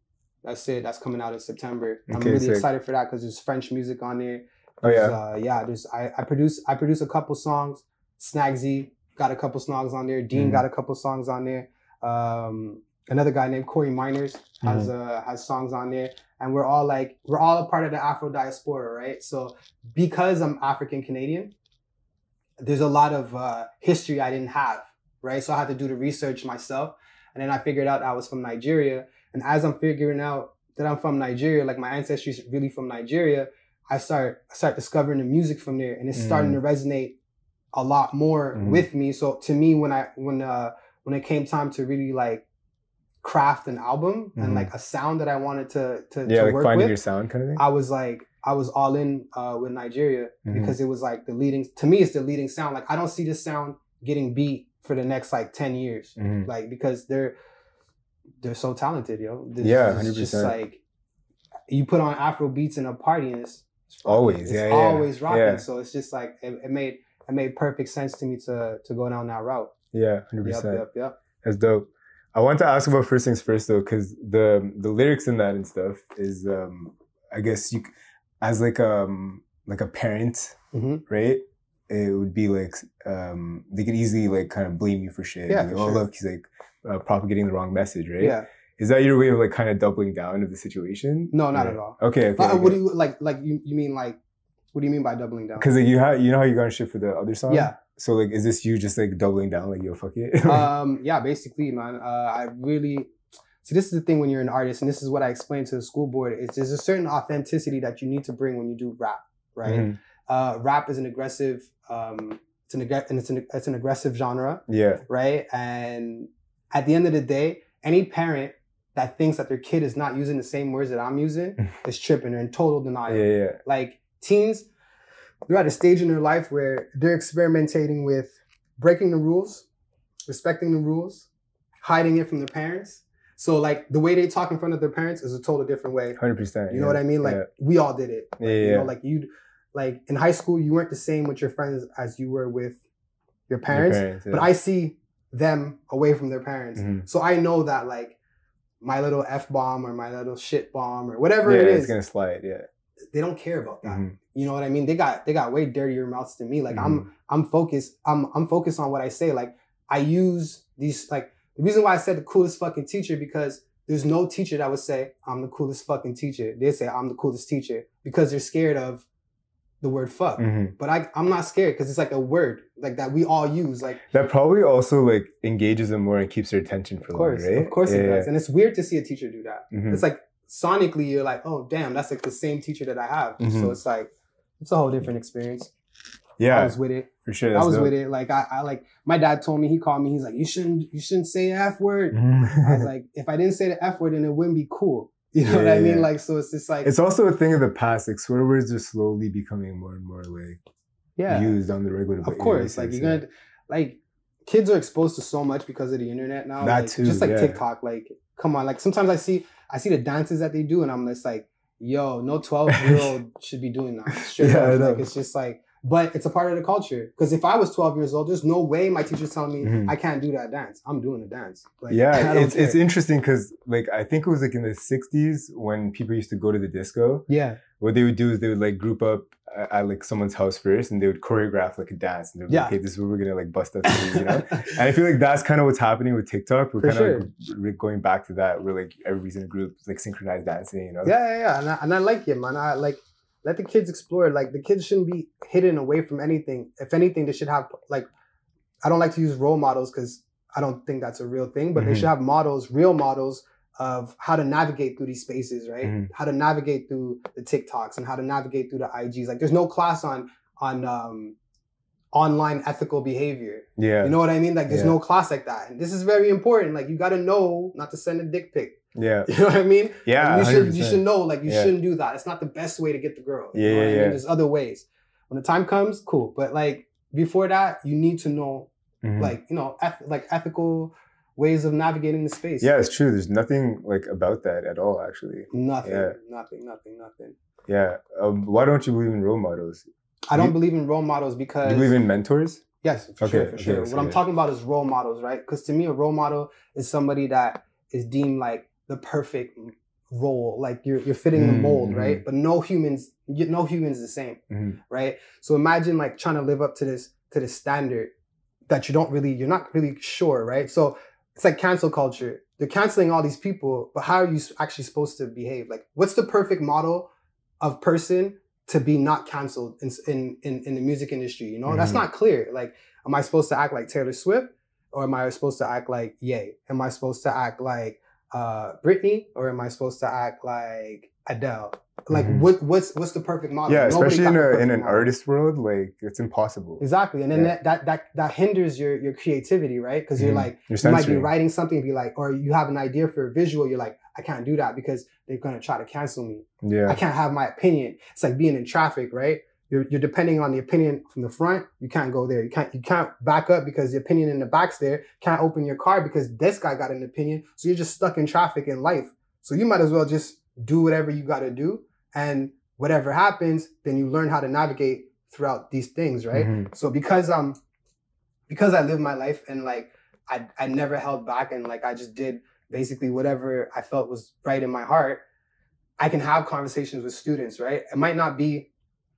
That's it. That's coming out in September. I'm really sick. excited for that because there's French music on there. Oh yeah. uh, yeah. There's I, I produce I produce a couple songs. Snagsy got a couple songs on there. Dean Mhm. got a couple songs on there. Um, another guy named Corey Miners has Mm-hmm. uh, has songs on there, and we're all like we're all a part of the Afro diaspora, right? So because I'm African Canadian, there's a lot of uh, history I didn't have, right? So I had to do the research myself, and then I figured out I was from Nigeria. And as I'm figuring out that I'm from Nigeria, like my ancestry is really from Nigeria, I start I start discovering the music from there, and it's starting to resonate a lot more Mhm. with me. So to me, when I when uh when it came time to really like craft an album Mhm. and like a sound that I wanted to to, Yeah, to like work finding with, your sound kind of thing. I was like, I was all in uh, with Nigeria Mhm. because it was like the leading. To me, it's the leading sound. Like I don't see this sound getting beat for the next like ten years. Mhm. Like because they're they're so talented, yo. This- Yeah, it's just 100%. like you put on Afro beats in a party and it's, it's. Always, it's yeah, yeah, always rocking. yeah. So it's just like it, it made it made perfect sense to me to to go down that route. Yeah, hundred Yep, percent. yep, yep. That's dope. I want to ask about first things first though, because the the lyrics in that and stuff is, um, I guess you, as like um like a parent, hmm right? It would be like um they could easily like kind of blame you for shit. Yeah, Like, for oh sure. look, he's like uh, propagating the wrong message, right? Yeah. Is that your way of like kind of doubling down of the situation? No, not at all. Okay, okay. Uh, what do you like? Like you you mean like? What do you mean by doubling down? Because like you have, you know how you got shit for the other song. Yeah. So like, is this you just like doubling down, like yo, fuck it? um, yeah, basically, man. Uh, I really see. This is the thing when you're an artist, and this is what I explained to the school board. Is there's a certain authenticity that you need to bring when you do rap, right? Mhm. Uh, rap is an aggressive, um, it's an and it's an it's an aggressive genre, Yeah. right? And at the end of the day, any parent that thinks that their kid is not using the same words that I'm using is tripping. They're in total denial Yeah. Yeah. like teens they're at a stage in their life where they're experimenting with breaking the rules respecting the rules hiding it from their parents so like the way they talk in front of their parents is a total different way Hundred percent. you know what i mean like yeah. we all did it Yeah, Like, you know like you like in high school you weren't the same with your friends as you were with your Your parents, but i see them away from their parents Mhm. so i know that like my little f-bomb or my little shit bomb or whatever yeah, it it's gonna slide. Yeah. they don't care about that Mhm. you know what I mean? They got they got way dirtier mouths than me. Like Mhm. I'm I'm focused. I'm I'm focused on what I say. Like I use these like the reason why I said the coolest fucking teacher because there's no teacher that would say I'm the coolest fucking teacher. They say I'm the coolest teacher because they're scared of the word fuck. Mhm. But I I'm not scared because it's like a word like that we all use. Like That probably also like engages them more and keeps their attention for course, longer, right? of course it Yeah, does, and it's weird to see a teacher do that. Mhm. It's like sonically you're like, oh damn, that's like the same teacher that I have. Mhm. So it's like it's a whole different experience. Yeah. I was with it. for sure. I was dope. with it. Like I, I like my dad told me he called me. He's like, you shouldn't you shouldn't say the f word. I was like, if I didn't say the f word, then it wouldn't be cool. You know what I mean? yeah. Like so, it's just like it's also a thing of the past. Like swear words are slowly becoming more and more like yeah, used on the regular. of course. Like you're yeah. gonna like kids are exposed to so much because of the internet now. That like, too, just like yeah. TikTok. Like come on. Like sometimes I see I see the dances that they do, and I'm just like, yo, no twelve year old should be doing that. Straight Yeah, up. Like it's just like. But it's a part of the culture. Because if I was 12 years old, there's no way my teacher's telling me Mhm. I can't do that dance. I'm doing the dance. Like, yeah, it's it's interesting because like I think it was like in the '60s when people used to go to the disco. yeah. What they would do is they would like group up at, at, like someone's house first, and they would choreograph like a dance, and they're like, Yeah. "Okay, this is what we're gonna like bust out." To, you know, and I feel like that's kind of what's happening with TikTok. We're kind sure. of like, going back to that. We're like everybody's in a group, like synchronized dancing. You know? Yeah, yeah, yeah. And I, and I like it, man. I like let the kids explore. Like the kids shouldn't be hidden away from anything. If anything, they should have like I don't like to use role models because I don't think that's a real thing, but they Mhm. should have models, real models of how to navigate through these spaces, right? Mhm. How to navigate through the TikToks and how to navigate through the IGs. Like there's no class on on um online ethical behavior. Yeah. You know what I mean? Like there's Yeah. no class like that. And this is very important. Like you gotta know not to send a dick pic. Yeah. You know what I mean? Yeah. you should you 100%. should know like you Yeah. shouldn't do that. It's not the best way to get the girl. You Yeah, know what yeah, I mean? There's other ways. When the time comes, cool. But like before that, you need to know Mhm. like you know eth- like ethical ways of navigating the space. Yeah, it's true. There's nothing like about that at all, actually. Nothing. Yeah. Nothing. Nothing. Nothing. Yeah. Um, why don't you believe in role models? I don't You- believe in role models Do because you believe in mentors? Yes, for Okay, sure, for okay, sure. so what I'm yeah. talking about is role models, right? Because to me, a role model is somebody that is deemed like the perfect role, like you're you're fitting the mold, Mhm. right? But no humans, no humans the same, Mhm. right? So imagine like trying to live up to this to this standard that you don't really, you're not really sure, right? So it's like cancel culture. They're canceling all these people, but how are you actually supposed to behave? Like, what's the perfect model of person to be not canceled in in in, in the music industry? You know, that's Mhm. not clear. Like, am I supposed to act like Taylor Swift, or am I supposed to act like yay Am I supposed to act like uh Britney, or am I supposed to act like Adele? Like, Mhm. what what's what's the perfect model? Yeah, Nobody especially in a in an model. artist world, like it's impossible. Exactly, and then Yeah. that, that that that hinders your your creativity, right? Because you're Mhm. like You're you might be writing something, be like, or you have an idea for a visual, you're like, I can't do that because they're gonna try to cancel me. Yeah, I can't have my opinion. It's like being in traffic, right? You're you're depending on the opinion from the front. You can't go there. You can't you can't back up because the opinion in the back's there. Can't open your car because this guy got an opinion. So you're just stuck in traffic in life. So you might as well just do whatever you got to do, and whatever happens, then you learn how to navigate throughout these things, right? Mhm. So because um because I lived my life and like I I never held back and like I just did basically whatever I felt was right in my heart, I can have conversations with students, right? It might not be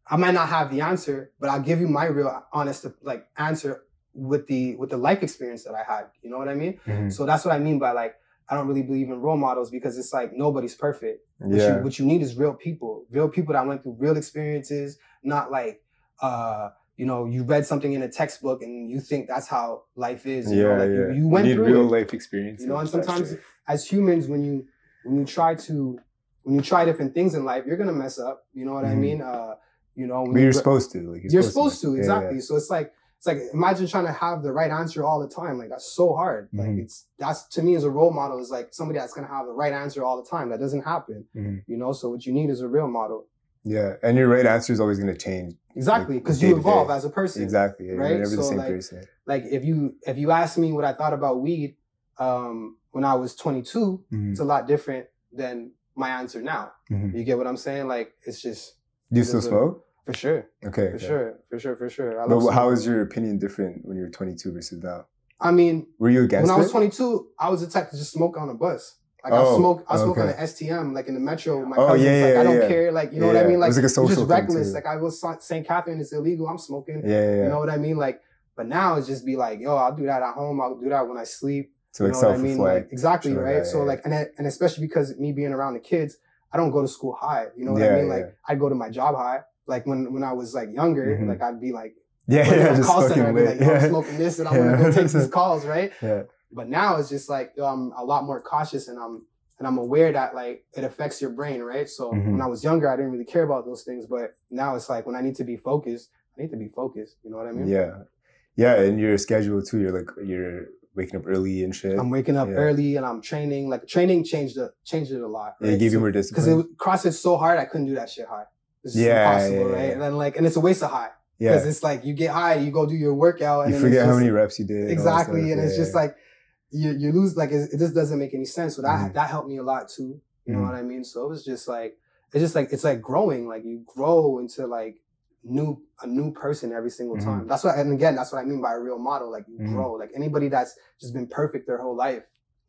I might not have the answer, but I'll give you my real honest like answer with the with the life experience that I had. You know what I mean? Mhm. So that's what I mean by like I don't really believe in role models because it's like nobody's perfect. What, Yeah. you, what you need is real people, real people that went through real experiences, not like, uh, you know, you read something in a textbook and you think that's how life is. You Yeah, know, like yeah. you, you went need through real it. life experience. You know, and sometimes as humans, when you when you try to when you try different things in life, you're gonna mess up. You know what I Mhm. mean? Uh, you know, when but you you're supposed to. Like you're supposed to Yeah, exactly. So it's like it's like imagine trying to have the right answer all the time. Like that's so hard. Like Mhm. it's that's to me as a role model is like somebody that's gonna have the right answer all the time. That doesn't happen. Mhm. You know, so what you need is a real model. Yeah, and your right answer is always going to change. Exactly, because day you evolve as a person. Exactly. Yeah, Right? You're never the So, same like, person. Like if you if you ask me what I thought about weed um, when I was 22, Mhm. it's a lot different than my answer now. Mhm. You get what I'm saying? Like it's just Do you still a- smoke? For sure, Okay. for okay. sure, for sure, for sure. I But how smoking. your opinion different when you were 22 versus now? I mean, Were you against when I was 22, I was the type to just smoke on a bus. Like I Oh, smoke, I smoke on okay. an STM, like in the metro my Oh, cousins. yeah, like yeah, I don't yeah. care, like you know what I mean. It Like was like a it's social just reckless. too. Like I was St. Catherine, it's illegal. I'm smoking. Yeah, yeah. You know what I mean? Like, But now it's just be like, yo, I'll do that at home. I'll do that when I sleep. So You know what I mean? Like, exactly, Sure, right? so like, and it, and especially because me being around the kids, I don't go to school high. You know what I mean? Like. I'd go to my job high. Like when when I was like younger, Mhm. like I'd be like, yeah, yeah, just call center, I'd be like, yo, I'm smoking this, and I'm gonna go take these calls, right? yeah. But now it's just like yo, I'm a lot more cautious, and I'm and I'm aware that like it affects your brain, right? So Mhm. when I was younger, I didn't really care about those things, but now it's like when I need to be focused, I need to be focused. You know what I mean? Yeah. Yeah, and your schedule too. You're like you're waking up early and shit. I'm waking up Yeah. early and I'm training. Like training changed it changed it a lot. yeah, it gave you more discipline. because it was CrossFit's so hard, I couldn't do that shit high. It's just Yeah, impossible, yeah, right? yeah. And then like, and it's a waste of high Yeah. because it's like you get high, you go do your workout, and you forget it's how many reps you did. that exactly, and it's just like you you lose like it, it just doesn't make any sense. So that Mhm. that helped me a lot too. You know Mhm. what I mean? So it was just like it's just like it's like growing. Like you grow into like new a new person every single Mhm. time. That's what and again that's what I mean by a real model. Like you Mhm. grow. Like anybody that's just been perfect their whole life.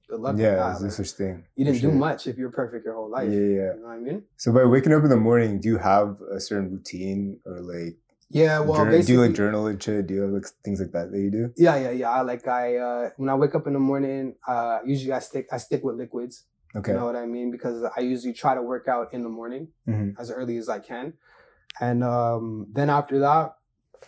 Good luck yeah, that. there's no Like, such thing. you didn't do much if you're perfect your whole life. Yeah, yeah. You know what I mean? So by waking up in the morning, do you have a certain routine or like Yeah, well, journal, do you like journal and shit? Do you have like things like that that you do? yeah, yeah, yeah. I like I uh, when I wake up in the morning, uh, usually I stick I stick with liquids. Okay. You know what I mean? Because I usually try to work out in the morning Mhm. as early as I can, and um, then after that,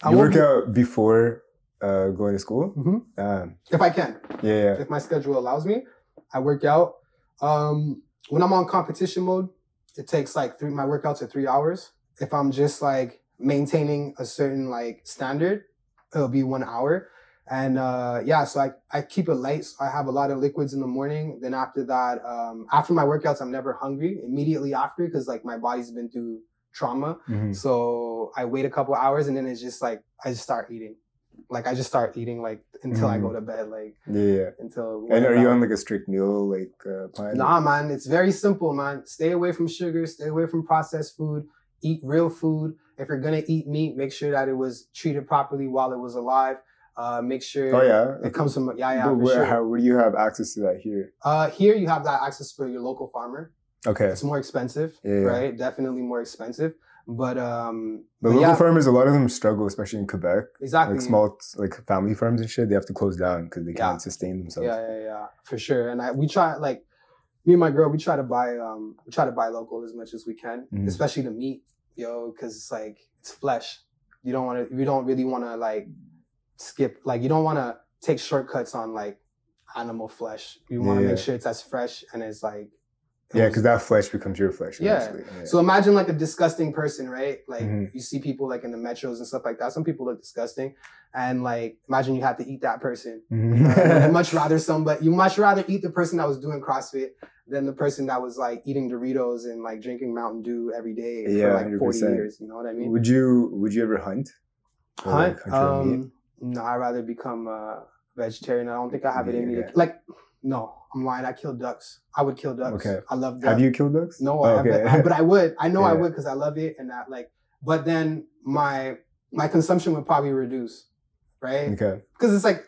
I You work be- out before uh, going to school? Mhm. Um, if I can. yeah, yeah. if my schedule allows me. I work out. Um, when I'm on competition mode, it takes like three. My workouts are three hours. If I'm just like maintaining a certain like standard, it'll be one hour. And uh, yeah, so I, I keep it light. So I have a lot of liquids in the morning. Then after that, um, after my workouts, I'm never hungry immediately after because like my body's been through trauma. Mhm. So I wait a couple hours and then it's just like I just start eating. Like I just start eating like until I go to bed. Like Yeah, until And are you on like a strict meal like uh, plan? Nah, man, it's very simple, man. Stay away from sugar, stay away from processed food, eat real food. If you're gonna eat meat, make sure that it was treated properly while it was alive. Uh, make sure Oh yeah. it comes from yeah, yeah, But where, sure. how, where do you have access to that here? Uh, here you have that access for your local farmer. Okay. It's more expensive, yeah. right? Definitely more expensive. But um, The but local yeah, farmers, a lot of them struggle, especially in Quebec. exactly. Like small, like family farms and shit, they have to close down because they Yeah. can't sustain themselves. Yeah, yeah, yeah, for sure. And I we try like me and my girl, we try to buy um we try to buy local as much as we can, Mhm. especially the meat, yo, because it's like it's flesh. You don't want to. You don't really want to like skip. Like you don't want to take shortcuts on like animal flesh. You want to Yeah. make sure it's as fresh and it's like. Yeah, because that flesh becomes your flesh. Yeah. yeah. So imagine like a disgusting person, right? Like Mhm. you see people like in the metros and stuff like that. Some people look disgusting, and like imagine you had to eat that person. Mhm. you much rather somebody you much rather eat the person that was doing CrossFit than the person that was like eating Doritos and like drinking Mountain Dew every day for like 40 100%. years. You know what I mean? would you Would you ever hunt? Or, like, Hunt? hunt your own meat? Um, no, I'd rather become a vegetarian. I don't think I have it in me. Yeah. Like, no, I'm lying. I kill ducks. I would kill ducks. Okay. I love ducks. Have you killed ducks? No, Oh, I haven't. I- but I would. I know I would because I love it and that like. But then my my consumption would probably reduce, right? okay. because it's like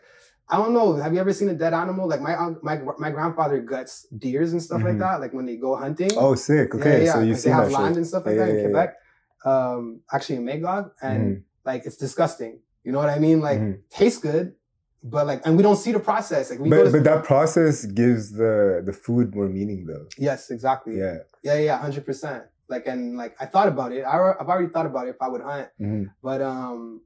I don't know. Have you ever seen a dead animal? Like my my my grandfather guts deers and stuff like Mhm. that. Like when they go hunting. Oh, sick. Okay, yeah, so you've 'cause they have that land shit. and stuff like Yeah, that in yeah, yeah. Quebec. Um, actually in Magog, and Mhm. like it's disgusting. You know what I mean? Like Mhm. tastes good, but like, and we don't see the process. Like we But but that process gives the the food more meaning though. yes, exactly. Yeah. yeah, yeah, hundred percent. Like and like I thought about it. I, i've already thought about it if I would hunt. Mhm. But um,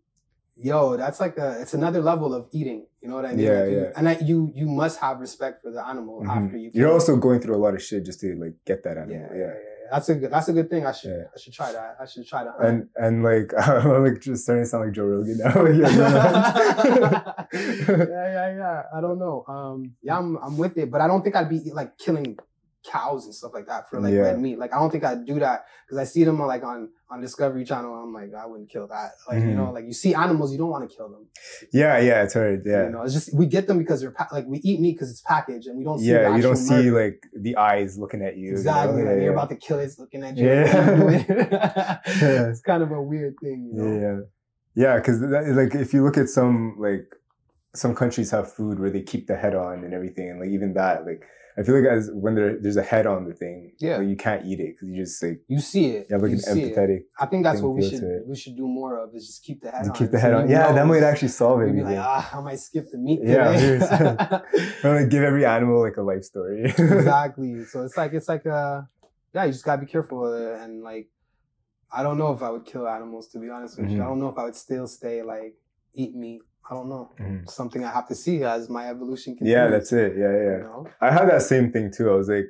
yo, that's like a it's another level of eating. You know what I mean? Yeah, Like, you- yeah. And that you you must have respect for the animal Mhm. after you. You're also going through a lot of shit just to like get that animal. Yeah. yeah, yeah. That's a good that's a good thing. I should Yeah. I should try that. I should try that. And and like I'm like just starting to sound like Joe Rogan now. yeah, yeah, yeah, yeah. I don't know. Um, yeah, I'm I'm with it, but I don't think I'd be like killing cows and stuff like that for like Yeah. red meat. Like I don't think I'd do that because I see them on, like on on Discovery Channel. I'm like I wouldn't kill that. Like you Mhm. know, like you see animals, you don't want to kill them. yeah, yeah, it's hard. Yeah. You know, it's just we get them because they're pa- like we eat meat because it's packaged and we don't see. yeah, you don't actual see murder. like the eyes looking at you. exactly. You know? like yeah, you're about to kill it, looking at you. Yeah. Yeah. it's kind of a weird thing, you know. Yeah, yeah, because like if you look at some like some countries have food where they keep the head on and everything, and like even that, like I feel like as when there, there's a head on the thing, Yeah. you can't eat it because you just like You see it. you have like You an see it. empathetic. I think that's what we should we should do more of is just keep the head to on. keep the so head on. you Yeah, that might actually solve it. Be like, ah, I might skip the meat Yeah, today. Or like give every animal like a life story. exactly. So it's like it's like a yeah, you just gotta be careful with it and like I don't know if I would kill animals to be honest with you. Mhm. I don't know if I would still stay like eat meat. I don't know. Mhm. Something I have to see as my evolution continues. yeah, that's it. Yeah, yeah. You know? I had that same thing too. I was like,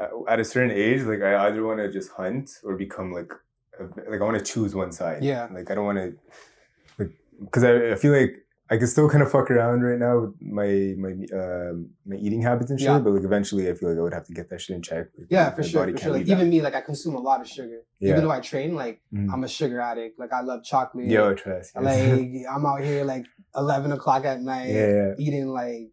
uh, at a certain age, like I either want to just hunt or become like, a, like I want to choose one side. Yeah. Like I don't want to, like, because I, I feel like I can still kind of fuck around right now with my my um my eating habits and shit. Yeah. But like eventually, I feel like I would have to get that shit in check. Like, Yeah, for sure, for sure. Like that. even me, like I consume a lot of sugar. Yeah. Even though I train, like Mm. I'm a sugar addict. Like I love chocolate. Yo, trust. yes. Like I'm out here like 11 o'clock at night yeah, yeah. eating like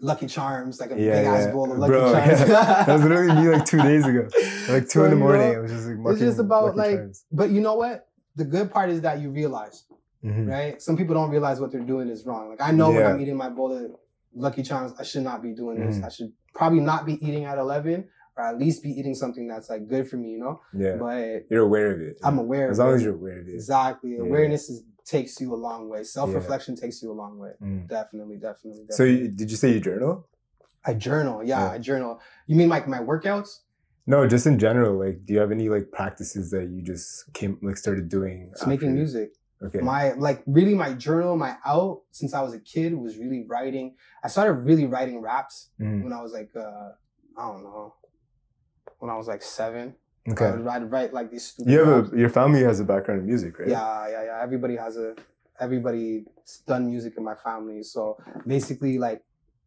Lucky Charms, like a Yeah, big ass yeah. bowl of Lucky Bro, Charms. yeah. That was literally me like two days ago. Like two So, in the you morning. know, it was just like it's just about Lucky like, Charms. but you know what? The good part is that you realize, Mhm. right? Some people don't realize what they're doing is wrong. Like I know when I'm eating my bowl of Lucky Charms, I should not be doing this. Mhm. I should probably not be eating at 11, or at least be eating something that's like good for me, you know. Yeah, But you're aware of it. I'm aware. As of long it. as you're aware of it. exactly Yeah. awareness is, takes you a long way. Self reflection takes you a long way. Mm. Definitely, definitely. definitely. So you, did you say you journal? I journal. Yeah, Yeah. I journal. You mean like my workouts? No, just in general. Like, do you have any like practices that you just came like started doing? It's making music. Okay. My like really my journal, my out since I was a kid was really writing. I started really writing raps Mm, when I was like uh I don't know. When I was like seven. I Okay. would write, write like these stupid You have a your family has a background in music, right? Yeah, yeah, yeah. Everybody has a everybody's done music in my family. So basically like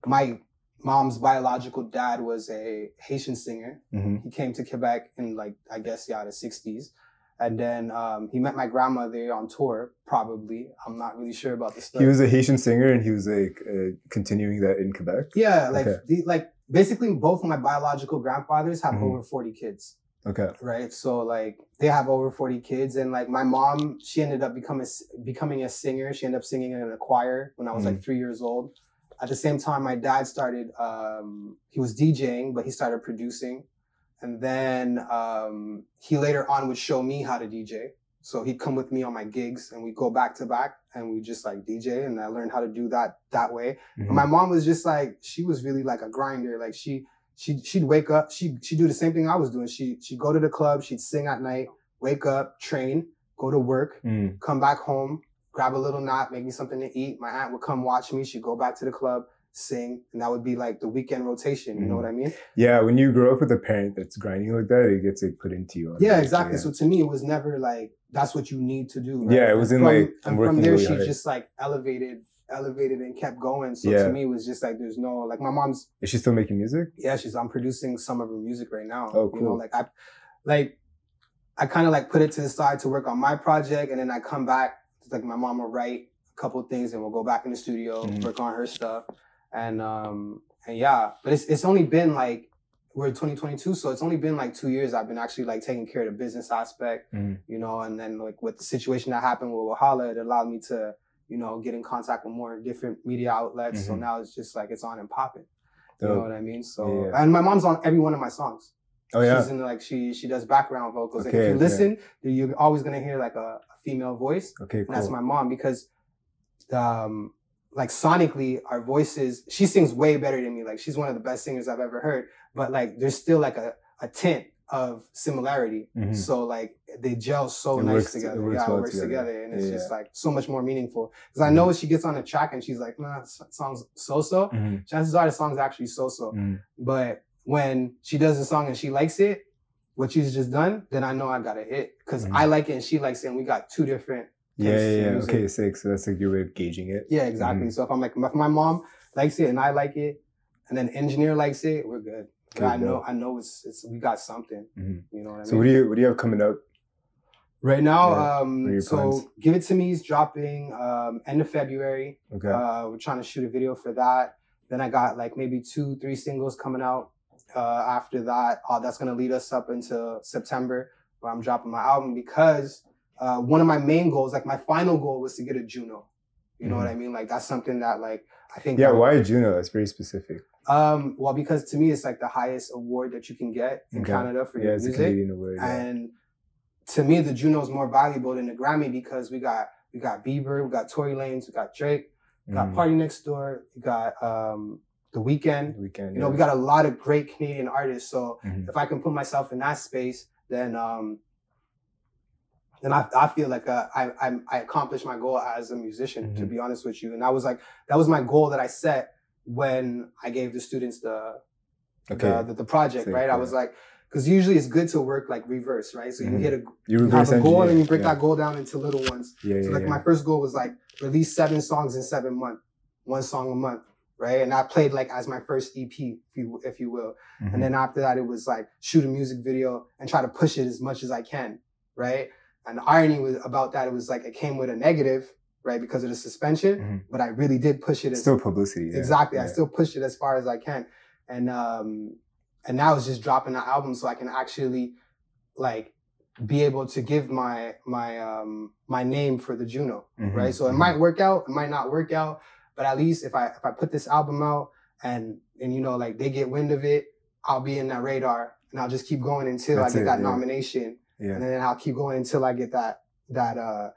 my mom's biological dad was a Haitian singer. hmm he came to Quebec in like I guess yeah the sixties, and then um, he met my grandmother on tour. Probably I'm not really sure about the story. He was a Haitian singer, and he was like uh, continuing that in Quebec. yeah, like Okay. the, like basically both my biological grandfathers have Mhm. over forty kids, Okay. right? So like they have over forty kids, and like my mom, she ended up becoming becoming a singer. She ended up singing in a choir when I was Mm. like three years old. At the same time, my dad started. Um, he was DJing, but he started producing. And then um, he later on would show me how to DJ. So he'd come with me on my gigs and we'd go back to back and we just like DJ and I learned how to do that that way. Mhm. And my mom was just like, she was really like a grinder. Like she she she'd wake up, she she'd do the same thing I was doing. She she'd go to the club, she'd sing at night, wake up, train, go to work, Mm. come back home, grab a little nap, make me something to eat. My aunt would come watch me. She'd go back to the club, sing, and that would be like the weekend rotation. You know Mhm. what I mean? Yeah, when you grow up with a parent that's grinding like that, it gets like put into you. Yeah, exactly. yeah. So to me, it was never like that's what you need to do. right? Yeah, it wasn't from, like, and from there she hard. just like elevated, elevated and kept going. So Yeah. to me, it was just like there's no like my mom's Is she still making music? yeah, she's I'm producing some of her music right now. Oh, You know, cool. like I like I kind of like put it to the side to work on my project and then I come back, it's like my mom will write a couple of things and we'll go back in the studio, Mhm. work on her stuff. And um and yeah, but it's it's only been like we're 2022, so it's only been like two years I've been actually like taking care of the business aspect, Mhm. you know, and then like with the situation that happened with Wahala, it allowed me to, you know, get in contact with more different media outlets. So Mhm. now it's just like it's on and popping. You know what I mean? So Yeah. and my mom's on every one of my songs. Oh yeah. She's in like she she does background vocals. Like Okay, if you okay. listen, you're always gonna hear like a, a female voice. Okay, And that's my mom because um like sonically our voices she sings way better than me. Like she's one of the best singers I've ever heard. But like there's still like a, a tint of similarity. Mhm. So like they gel so It nice works- it together. works yeah, well it works together. together. And it's Yeah. just like so much more meaningful. Because I know she gets on a track and she's like, nah, song's so so. Mhm. Chances are the song's actually so so. Mhm. But when she does the song and she likes it, what she's just done, then I know I got a hit because. I like it and she likes it, and we got two different. Yeah, yeah, yeah. Okay, sick. So that's like your way of gauging it. Yeah, exactly. So if I'm like, if my mom likes it and I like it, and then engineer likes it, we're good. I know. I know it's it's we got something. Mhm. You know what I mean? So what do you what do you have coming up? right now, Yeah, um, so plans? give it to me is dropping um end of February. Okay. Uh, we're trying to shoot a video for that. Then I got like maybe two, three singles coming out. Uh, after that, uh, that's gonna lead us up into September, where I'm dropping my album because uh, one of my main goals, like my final goal, was to get a Juno. You know what I mean? Like that's something that like I think. Mm-hmm. yeah, why Juno? That's very specific. Um, well, because to me, it's like the highest award that you can get in Okay. Canada for Yeah, your it's a music. Canadian award. Yeah. And to me, the Juno is more valuable than the Grammy because we got we got Bieber, we got Tory Lanez, we got Drake, we got Mhm. Party Next Door, we got um, The Weeknd. Weekend. You know, we got a lot of great Canadian artists. So Mhm. if I can put myself in that space, then um, then I, I feel like uh, I, I I accomplished my goal as a musician. To Mhm. be honest with you, and that was like that was my goal that I set when I gave the students the Okay. the, the, the project, right? I was like, because usually it's good to work like reverse, right? So you Mhm. hit a you you have a goal and you break yeah. that goal down into little ones. Yeah, So like yeah. my first goal was like release seven songs in seven months, one song a month, right? And I played like as my first EP, if you if you will. Mhm. And then after that, it was like shoot a music video and try to push it as much as I can, right? And the irony was about that, it was like it came with a negative, right, because of the suspension. Mhm. But I really did push it as still publicity. yeah. exactly. I still pushed it as far as I can, and um, and now it's just dropping the album so I can actually like be able to give my my um my name for the Juno, Mhm, right? So it mhm. might work out, it might not work out, but at least if I if I put this album out and and you know like they get wind of it, I'll be in that radar, and I'll just keep going until That's I get it, that yeah. nomination Yeah. and then I'll keep going until I get that that uh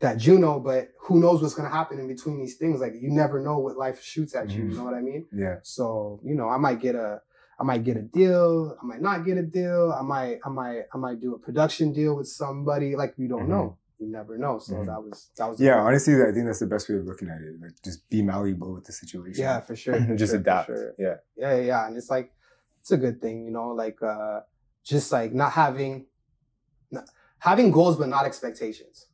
that Juno. But who knows what's gonna happen in between these things? Like you never know what life shoots at you. Mhm. You know what I mean? Yeah. So you know, I might get a I might get a deal. I might not get a deal. I might I might I might do a production deal with somebody. Like we don't Mhm. know. You never know. So Mhm. that was that was Yeah, honestly, I think that's the best way of looking at it. Like, just be malleable with the situation. yeah for sure. for just sure, adapt. sure. Yeah. yeah, yeah, yeah. And it's like, it's a good thing, you know, like, uh, just like not having, not, having goals, but not expectations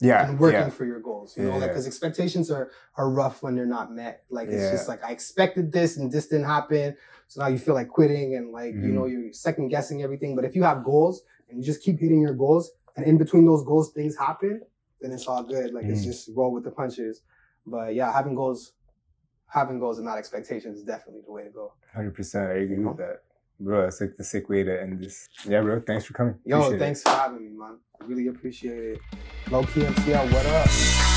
Yeah. and working yeah. for your goals, you know, Yeah. like, cause expectations are, are rough when they're not met. Like, it's Yeah. just like, I expected this and this didn't happen. So now you feel like quitting and like, you Mhm. know, you're second guessing everything. But if you have goals and you just keep hitting your goals and in between those goals, things happen, then it's all good. Like, it's Mhm. just roll with the punches. But yeah, having goals, having goals and not expectations is definitely the way to go. Hundred percent. I agree with that, bro. That's like the sick way to end this. Yeah, bro. Thanks for coming. Yo, Appreciate it. thanks for having me, man. I Really appreciate it. Low key MCL, what up?